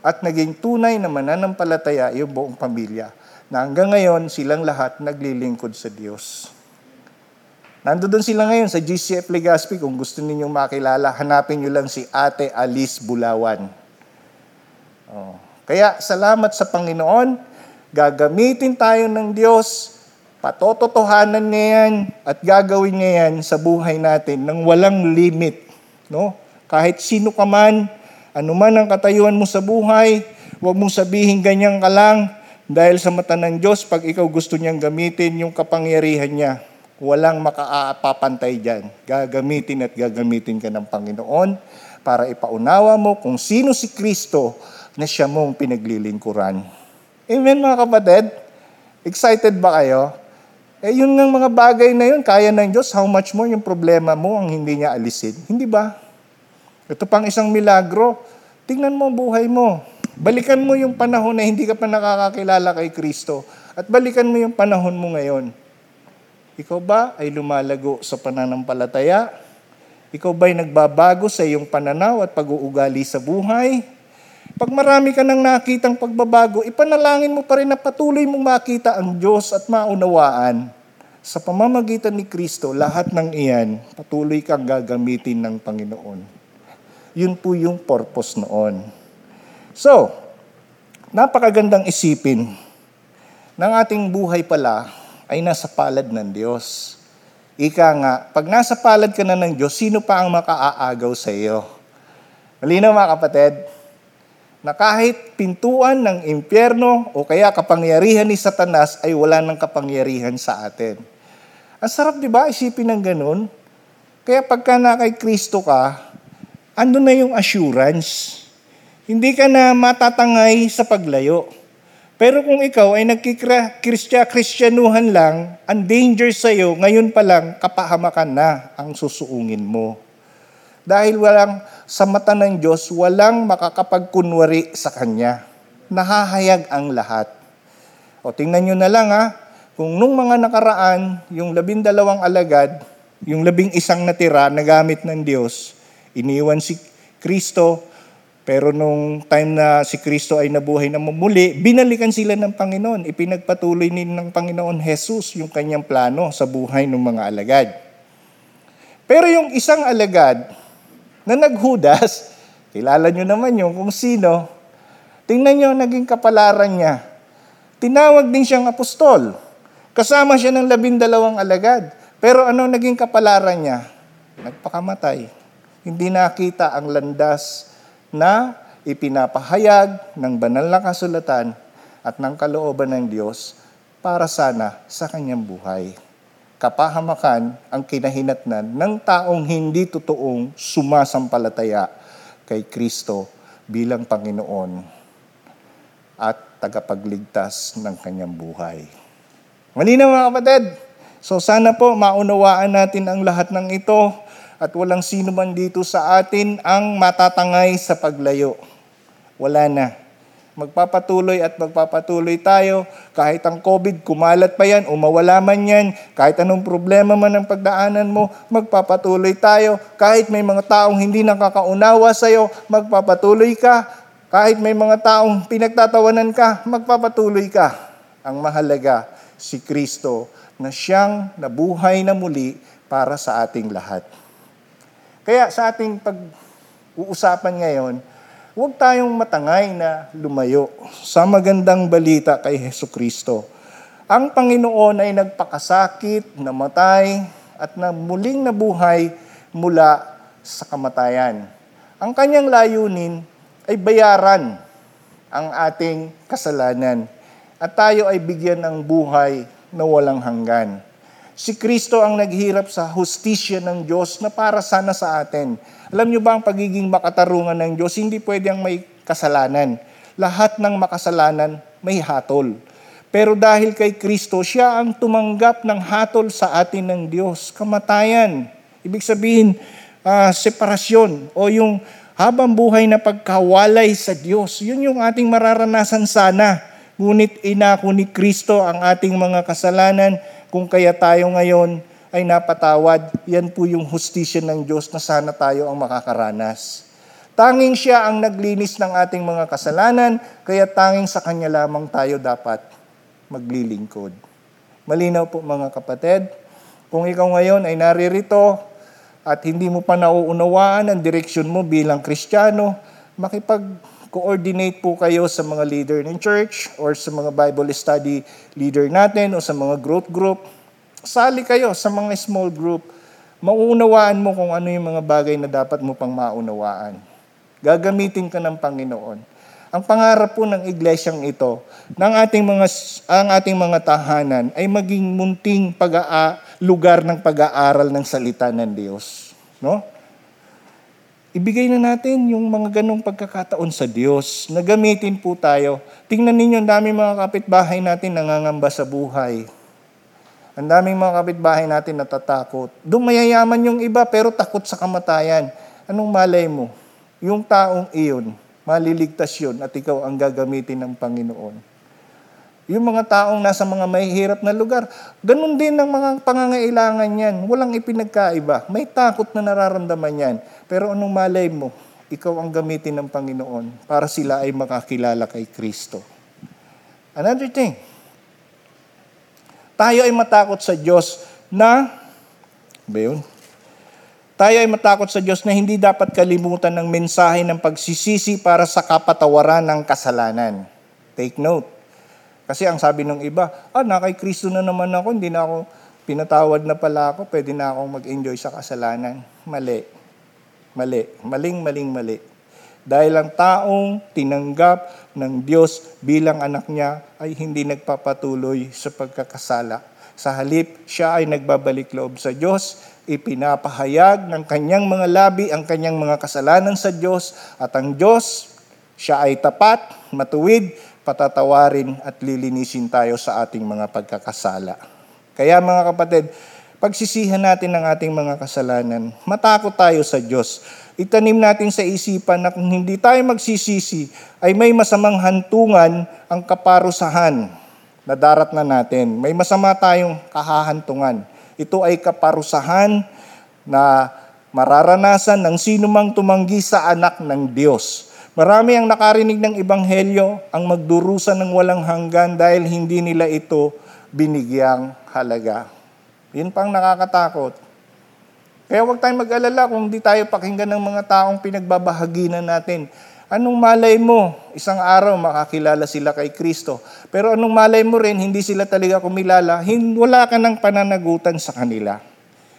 At naging tunay na mananampalataya yung buong pamilya. na hanggang ngayon silang lahat naglilingkod sa Diyos. Nandoon sila ngayon sa GCF Legazpi. Kung gusto ninyong makilala, hanapin nyo lang si Ate Alice Bulawan. Oh. Kaya salamat sa Panginoon. Gagamitin tayo ng Diyos. Patototohanan niya yan at gagawin niya yan sa buhay natin ng walang limit. No? Kahit sino ka man, anuman ang katayuan mo sa buhay, huwag mong sabihin ganyan ka lang dahil sa mata ng Diyos, pag ikaw gusto niyang gamitin yung kapangyarihan niya, walang makaapapantay dyan. Gagamitin at gagamitin ka ng Panginoon para ipaunawa mo kung sino si Kristo na siya mong pinaglilingkuran. Amen mga kapatid? Excited ba kayo? Eh yun ng mga bagay na yun, kaya ng Diyos, how much more yung problema mo ang hindi niya alisin. Hindi ba? Ito pang isang milagro. Tingnan mo ang buhay mo. Balikan mo yung panahon na hindi ka pa nakakakilala kay Kristo. At balikan mo yung panahon mo ngayon. Ikaw ba ay lumalago sa pananampalataya? Ikaw ba ay nagbabago sa iyong pananaw at pag-uugali sa buhay? Pag marami ka nang nakitang pagbabago, ipanalangin mo pa rin na patuloy mong makita ang Diyos at maunawaan. Sa pamamagitan ni Kristo, lahat ng iyan, patuloy kang gagamitin ng Panginoon. Yun po yung purpose noon. So, napakagandang isipin ng ating buhay pala ay nasa palad ng Diyos. Ika nga, pag nasa palad ka na ng Diyos, sino pa ang makaaagaw sa iyo? Malinaw mga kapatid, na kahit pintuan ng impyerno o kaya kapangyarihan ni Satanas ay wala ng kapangyarihan sa atin. Ang sarap di ba isipin ng ganun? Kaya pagka na kay Kristo ka, ando na yung assurance hindi ka na matatangay sa paglayo. Pero kung ikaw ay nagkikristya-kristyanuhan lang, ang danger sa iyo, ngayon pa lang, kapahamakan na ang susuungin mo. Dahil walang, sa mata ng Diyos, walang makakapagkunwari sa Kanya. Nahahayag ang lahat. O tingnan nyo na lang ha, kung nung mga nakaraan, yung labindalawang alagad, yung labing isang natira na gamit ng Diyos, iniwan si Kristo, pero nung time na si Kristo ay nabuhay na muli, binalikan sila ng Panginoon. Ipinagpatuloy ni ng Panginoon Jesus yung kanyang plano sa buhay ng mga alagad. Pero yung isang alagad na naghudas, kilala nyo naman yung kung sino, tingnan nyo naging kapalaran niya. Tinawag din siyang apostol. Kasama siya ng labindalawang alagad. Pero ano naging kapalaran niya? Nagpakamatay. Hindi nakita ang landas na ipinapahayag ng banal na kasulatan at ng kalooban ng Diyos para sana sa kanyang buhay. Kapahamakan ang kinahinatnan ng taong hindi totoong sumasampalataya kay Kristo bilang Panginoon at tagapagligtas ng kanyang buhay. Malinaw mga kapatid, so sana po maunawaan natin ang lahat ng ito at walang sino man dito sa atin ang matatangay sa paglayo. Wala na. Magpapatuloy at magpapatuloy tayo. Kahit ang COVID, kumalat pa yan o mawala man yan. Kahit anong problema man ang pagdaanan mo, magpapatuloy tayo. Kahit may mga taong hindi nakakaunawa sa'yo, magpapatuloy ka. Kahit may mga taong pinagtatawanan ka, magpapatuloy ka. Ang mahalaga, si Kristo na siyang nabuhay na muli para sa ating lahat. Kaya sa ating pag-uusapan ngayon, huwag tayong matangay na lumayo sa magandang balita kay Heso Kristo. Ang Panginoon ay nagpakasakit, namatay, at na muling nabuhay mula sa kamatayan. Ang kanyang layunin ay bayaran ang ating kasalanan at tayo ay bigyan ng buhay na walang hanggan. Si Kristo ang naghirap sa hustisya ng Diyos na para sana sa atin. Alam niyo ba ang pagiging makatarungan ng Diyos, hindi pwedeng may kasalanan. Lahat ng makasalanan may hatol. Pero dahil kay Kristo, siya ang tumanggap ng hatol sa atin ng Diyos, kamatayan. Ibig sabihin, uh, separasyon o yung habang buhay na pagkawalay sa Diyos. Yun yung ating mararanasan sana. Ngunit inako ni Kristo ang ating mga kasalanan kung kaya tayo ngayon ay napatawad, yan po yung hustisya ng Diyos na sana tayo ang makakaranas. Tanging siya ang naglinis ng ating mga kasalanan, kaya tanging sa Kanya lamang tayo dapat maglilingkod. Malinaw po mga kapatid, kung ikaw ngayon ay naririto at hindi mo pa nauunawaan ang direksyon mo bilang Kristiyano, makipag-coordinate po kayo sa mga leader ng church or sa mga Bible study leader natin o sa mga growth group. Sali kayo sa mga small group. Mauunawaan mo kung ano yung mga bagay na dapat mo pang maunawaan. Gagamitin ka ng Panginoon. Ang pangarap po ng iglesyang ito, ng ating mga, ang ating mga tahanan, ay maging munting pag lugar ng pag-aaral ng salita ng Diyos. No? Ibigay na natin yung mga ganong pagkakataon sa Diyos na gamitin po tayo. Tingnan ninyo, ang daming mga kapitbahay natin nangangamba sa buhay. Ang daming mga kapitbahay natin natatakot. Dumayayaman yung iba pero takot sa kamatayan. Anong malay mo? Yung taong iyon, maliligtas yun at ikaw ang gagamitin ng Panginoon. Yung mga taong nasa mga mahihirap na lugar, ganun din ang mga pangangailangan yan. Walang ipinagkaiba. May takot na nararamdaman yan. Pero anong malay mo? Ikaw ang gamitin ng Panginoon para sila ay makakilala kay Kristo. Another thing, tayo ay matakot sa Diyos na, ba yun? Tayo ay matakot sa Diyos na hindi dapat kalimutan ng mensahe ng pagsisisi para sa kapatawaran ng kasalanan. Take note. Kasi ang sabi ng iba, ah, na kay Kristo na naman ako, hindi na ako, pinatawad na pala ako, pwede na akong mag-enjoy sa kasalanan. Mali. Mali. Maling, maling, mali. Dahil ang taong tinanggap ng Diyos bilang anak niya ay hindi nagpapatuloy sa pagkakasala. Sa halip, siya ay nagbabalik loob sa Diyos ipinapahayag ng kanyang mga labi ang kanyang mga kasalanan sa Diyos at ang Diyos, siya ay tapat, matuwid, patatawarin at lilinisin tayo sa ating mga pagkakasala. Kaya mga kapatid, pagsisihan natin ang ating mga kasalanan, matakot tayo sa Diyos. Itanim natin sa isipan na kung hindi tayo magsisisi, ay may masamang hantungan ang kaparusahan na darat na natin. May masama tayong kahahantungan ito ay kaparusahan na mararanasan ng sinumang tumanggi sa anak ng Diyos. Marami ang nakarinig ng Ebanghelyo ang magdurusa ng walang hanggan dahil hindi nila ito binigyang halaga. Yun pang nakakatakot. Kaya huwag tayong mag-alala kung hindi tayo pakinggan ng mga taong pinagbabahaginan natin. Anong malay mo, isang araw makakilala sila kay Kristo. Pero anong malay mo rin, hindi sila talaga kumilala, wala ka ng pananagutan sa kanila.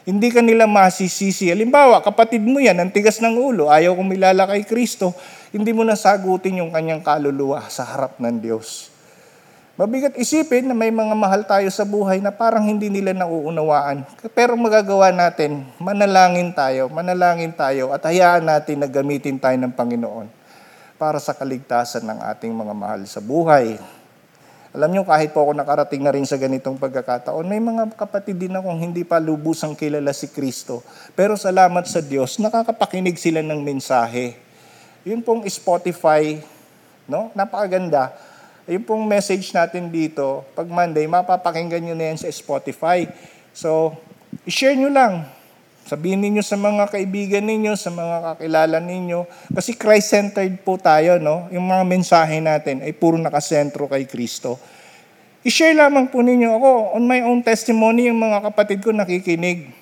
Hindi ka nila masisisi. Halimbawa, kapatid mo yan, ang tigas ng ulo, ayaw kumilala kay Kristo, hindi mo nasagutin yung kanyang kaluluwa sa harap ng Diyos. Mabigat isipin na may mga mahal tayo sa buhay na parang hindi nila nauunawaan. Pero magagawa natin, manalangin tayo, manalangin tayo at hayaan natin na gamitin tayo ng Panginoon para sa kaligtasan ng ating mga mahal sa buhay. Alam niyo, kahit po ako nakarating na rin sa ganitong pagkakataon, may mga kapatid din akong hindi pa lubusang kilala si Kristo. Pero salamat sa Diyos, nakakapakinig sila ng mensahe. Yun pong Spotify, no? napakaganda. Yung pong message natin dito, pag Monday, mapapakinggan nyo na yan sa Spotify. So, i-share nyo lang Sabihin ninyo sa mga kaibigan ninyo, sa mga kakilala ninyo. Kasi Christ-centered po tayo, no? Yung mga mensahe natin ay puro nakasentro kay Kristo. I-share lamang po ninyo ako, on my own testimony, yung mga kapatid ko nakikinig.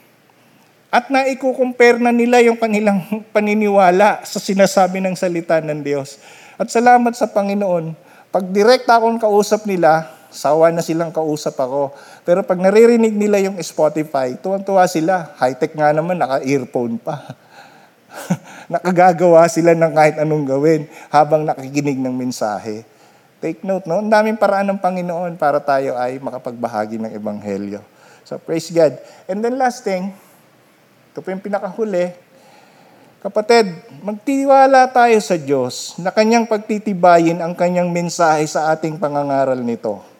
At naiko-compare na nila yung kanilang paniniwala sa sinasabi ng salita ng Diyos. At salamat sa Panginoon, pag direkta akong kausap nila, Sawa na silang kausap ako. Pero pag naririnig nila yung Spotify, tuwang-tuwa sila. High-tech nga naman, naka-earphone pa. Nakagagawa sila ng kahit anong gawin habang nakikinig ng mensahe. Take note, no? Ang daming paraan ng Panginoon para tayo ay makapagbahagi ng Ebanghelyo. So, praise God. And then last thing, ito po yung pinakahuli, Kapatid, magtiwala tayo sa Diyos na kanyang pagtitibayin ang kanyang mensahe sa ating pangangaral nito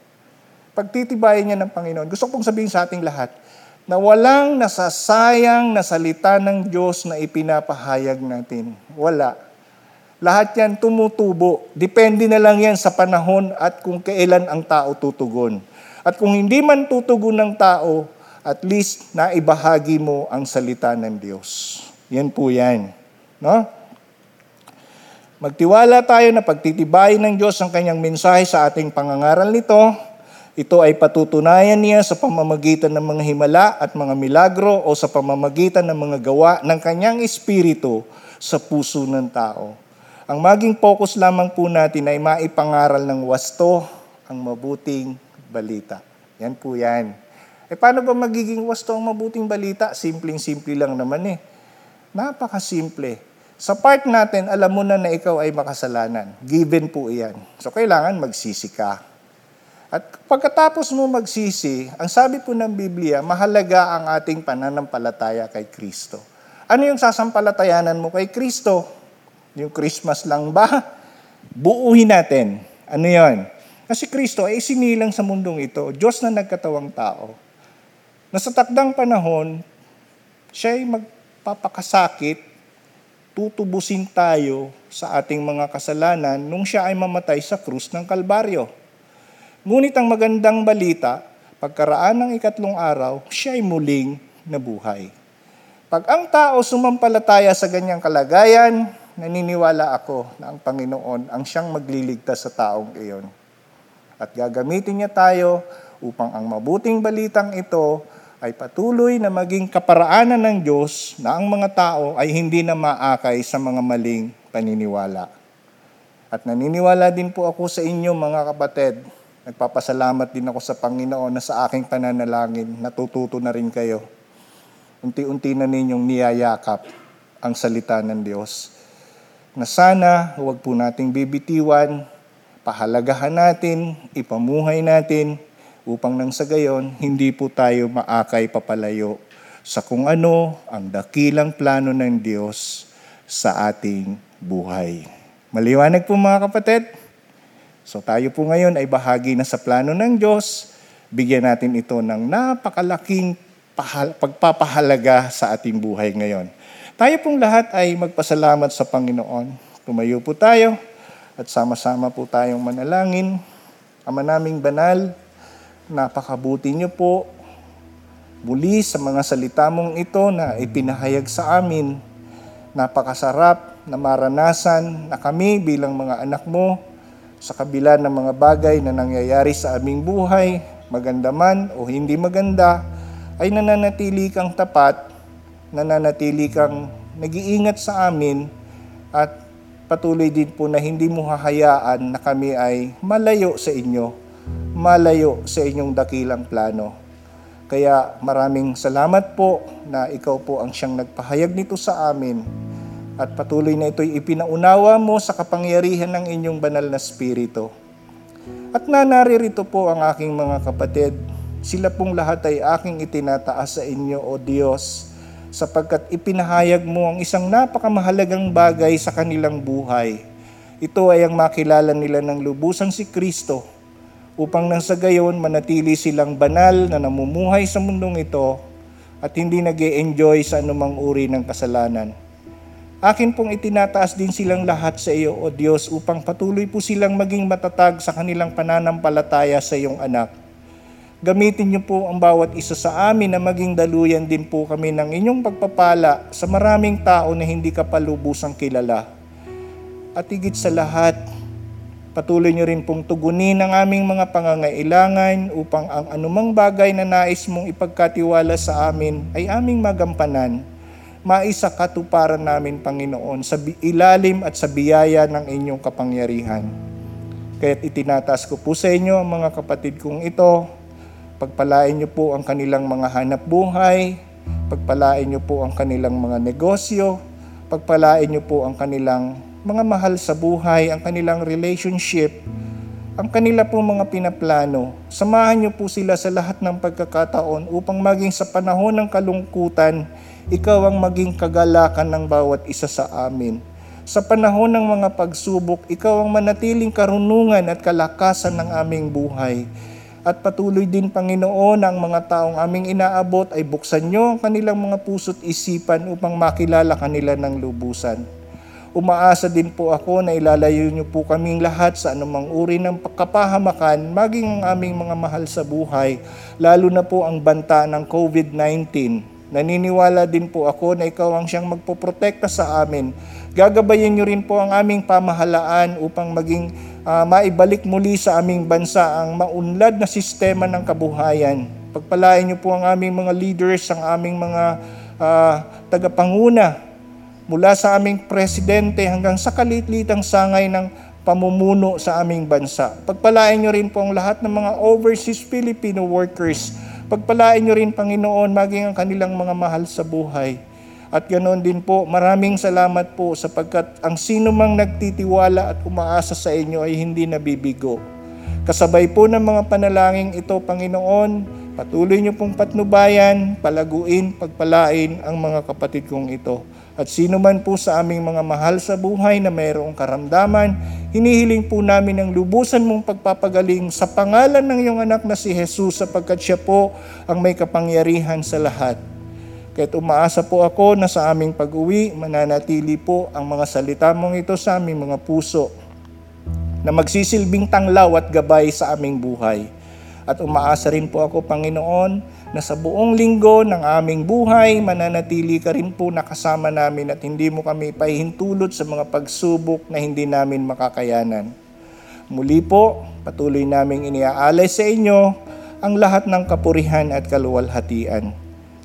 pagtitibayin niya ng Panginoon. Gusto kong sabihin sa ating lahat na walang nasasayang na salita ng Diyos na ipinapahayag natin. Wala. Lahat yan tumutubo. Depende na lang yan sa panahon at kung kailan ang tao tutugon. At kung hindi man tutugon ng tao, at least naibahagi mo ang salita ng Diyos. Yan po yan. No? Magtiwala tayo na pagtitibayin ng Diyos ang kanyang mensahe sa ating pangangaral nito Ito ay patutunayan niya sa pamamagitan ng mga himala at mga milagro o sa pamamagitan ng mga gawa ng kanyang espiritu sa puso ng tao. Ang maging focus lamang po natin ay maipangaral ng wasto ang mabuting balita. Yan po yan. E paano ba magiging wasto ang mabuting balita? Simpleng-simple lang naman eh. Napakasimple. Sa part natin, alam mo na na ikaw ay makasalanan. Given po iyan. So kailangan magsisi ka at pagkatapos mo magsisi, ang sabi po ng Biblia, mahalaga ang ating pananampalataya kay Kristo. Ano yung sasampalatayanan mo kay Kristo? Yung Christmas lang ba? Buuhin natin. Ano yon? Kasi Kristo ay sinilang sa mundong ito, Diyos na nagkatawang tao. Na sa takdang panahon, siya ay magpapakasakit, tutubusin tayo sa ating mga kasalanan nung siya ay mamatay sa krus ng Kalbaryo. Ngunit ang magandang balita, pagkaraan ng ikatlong araw, siya ay muling nabuhay. Pag ang tao sumampalataya sa ganyang kalagayan, naniniwala ako na ang Panginoon ang siyang magliligtas sa taong iyon. At gagamitin niya tayo upang ang mabuting balitang ito ay patuloy na maging kaparaanan ng Diyos na ang mga tao ay hindi na maakay sa mga maling paniniwala. At naniniwala din po ako sa inyo mga kapatid Nagpapasalamat din ako sa Panginoon na sa aking pananalangin, natututo na rin kayo. Unti-unti na ninyong niyayakap ang salita ng Diyos. Na sana huwag po nating bibitiwan, pahalagahan natin, ipamuhay natin, upang nang sa gayon, hindi po tayo maakay papalayo sa kung ano ang dakilang plano ng Diyos sa ating buhay. Maliwanag po mga kapatid? So tayo po ngayon ay bahagi na sa plano ng Diyos. Bigyan natin ito ng napakalaking pagpapahalaga sa ating buhay ngayon. Tayo pong lahat ay magpasalamat sa Panginoon. Tumayo po tayo at sama-sama po tayong manalangin. Ama naming banal, napakabuti niyo po muli sa mga salita mong ito na ipinahayag sa amin. Napakasarap na maranasan na kami bilang mga anak mo sa kabila ng mga bagay na nangyayari sa aming buhay, maganda man o hindi maganda, ay nananatili kang tapat, nananatili kang nag-iingat sa amin at patuloy din po na hindi mo hahayaan na kami ay malayo sa inyo, malayo sa inyong dakilang plano. Kaya maraming salamat po na ikaw po ang siyang nagpahayag nito sa amin at patuloy na ito'y ipinaunawa mo sa kapangyarihan ng inyong banal na spirito. At na naririto po ang aking mga kapatid, sila pong lahat ay aking itinataas sa inyo, O Diyos, sapagkat ipinahayag mo ang isang napakamahalagang bagay sa kanilang buhay. Ito ay ang makilala nila ng lubusan si Kristo, upang nang sa gayon manatili silang banal na namumuhay sa mundong ito at hindi nag enjoy sa anumang uri ng kasalanan Akin pong itinataas din silang lahat sa iyo, O Diyos, upang patuloy po silang maging matatag sa kanilang pananampalataya sa iyong anak. Gamitin niyo po ang bawat isa sa amin na maging daluyan din po kami ng inyong pagpapala sa maraming tao na hindi ka palubusang kilala. At higit sa lahat, patuloy niyo rin pong tugunin ang aming mga pangangailangan upang ang anumang bagay na nais mong ipagkatiwala sa amin ay aming magampanan maisa katuparan namin, Panginoon, sa ilalim at sa biyaya ng inyong kapangyarihan. Kaya't itinataas ko po sa inyo ang mga kapatid kong ito. Pagpalain niyo po ang kanilang mga hanap buhay. Pagpalain niyo po ang kanilang mga negosyo. Pagpalain niyo po ang kanilang mga mahal sa buhay, ang kanilang relationship, ang kanila po mga pinaplano. Samahan niyo po sila sa lahat ng pagkakataon upang maging sa panahon ng kalungkutan, ikaw ang maging kagalakan ng bawat isa sa amin. Sa panahon ng mga pagsubok, ikaw ang manatiling karunungan at kalakasan ng aming buhay. At patuloy din, Panginoon, ang mga taong aming inaabot ay buksan niyo ang kanilang mga puso't isipan upang makilala kanila ng lubusan. Umaasa din po ako na ilalayo niyo po kaming lahat sa anumang uri ng kapahamakan, maging ang aming mga mahal sa buhay, lalo na po ang banta ng COVID-19 Naniniwala din po ako na ikaw ang siyang magpoprotekta sa amin. Gagabayan niyo rin po ang aming pamahalaan upang maging ah, maibalik muli sa aming bansa ang maunlad na sistema ng kabuhayan. Pagpalain niyo po ang aming mga leaders, ang aming mga ah, tagapanguna, mula sa aming presidente hanggang sa kalitlitang sangay ng pamumuno sa aming bansa. Pagpalain niyo rin po ang lahat ng mga overseas Filipino workers. Pagpalain niyo rin, Panginoon, maging ang kanilang mga mahal sa buhay. At ganoon din po, maraming salamat po sapagkat ang sino mang nagtitiwala at umaasa sa inyo ay hindi nabibigo. Kasabay po ng mga panalangin ito, Panginoon, patuloy niyo pong patnubayan, palaguin, pagpalain ang mga kapatid kong ito. At sino man po sa aming mga mahal sa buhay na mayroong karamdaman, hinihiling po namin ang lubusan mong pagpapagaling sa pangalan ng iyong anak na si Jesus sapagkat siya po ang may kapangyarihan sa lahat. Kaya't umaasa po ako na sa aming pag-uwi, mananatili po ang mga salita mong ito sa aming mga puso na magsisilbing tanglaw at gabay sa aming buhay. At umaasa rin po ako, Panginoon, na sa buong linggo ng aming buhay, mananatili ka rin po nakasama namin at hindi mo kami pahintulot sa mga pagsubok na hindi namin makakayanan. Muli po, patuloy naming iniaalay sa inyo ang lahat ng kapurihan at kaluwalhatian.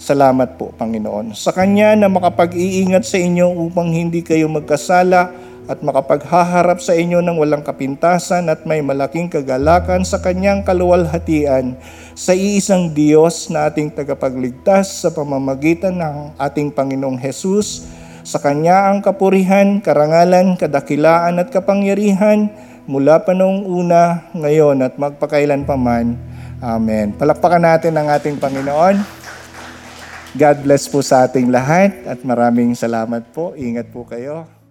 Salamat po, Panginoon. Sa Kanya na makapag-iingat sa inyo upang hindi kayo magkasala at makapaghaharap sa inyo ng walang kapintasan at may malaking kagalakan sa Kanyang kaluwalhatian sa iisang Diyos na ating tagapagligtas sa pamamagitan ng ating Panginoong Hesus. Sa Kanya ang kapurihan, karangalan, kadakilaan at kapangyarihan mula pa noong una, ngayon at magpakailan pa man. Amen. Palakpakan natin ang ating Panginoon. God bless po sa ating lahat at maraming salamat po. Ingat po kayo.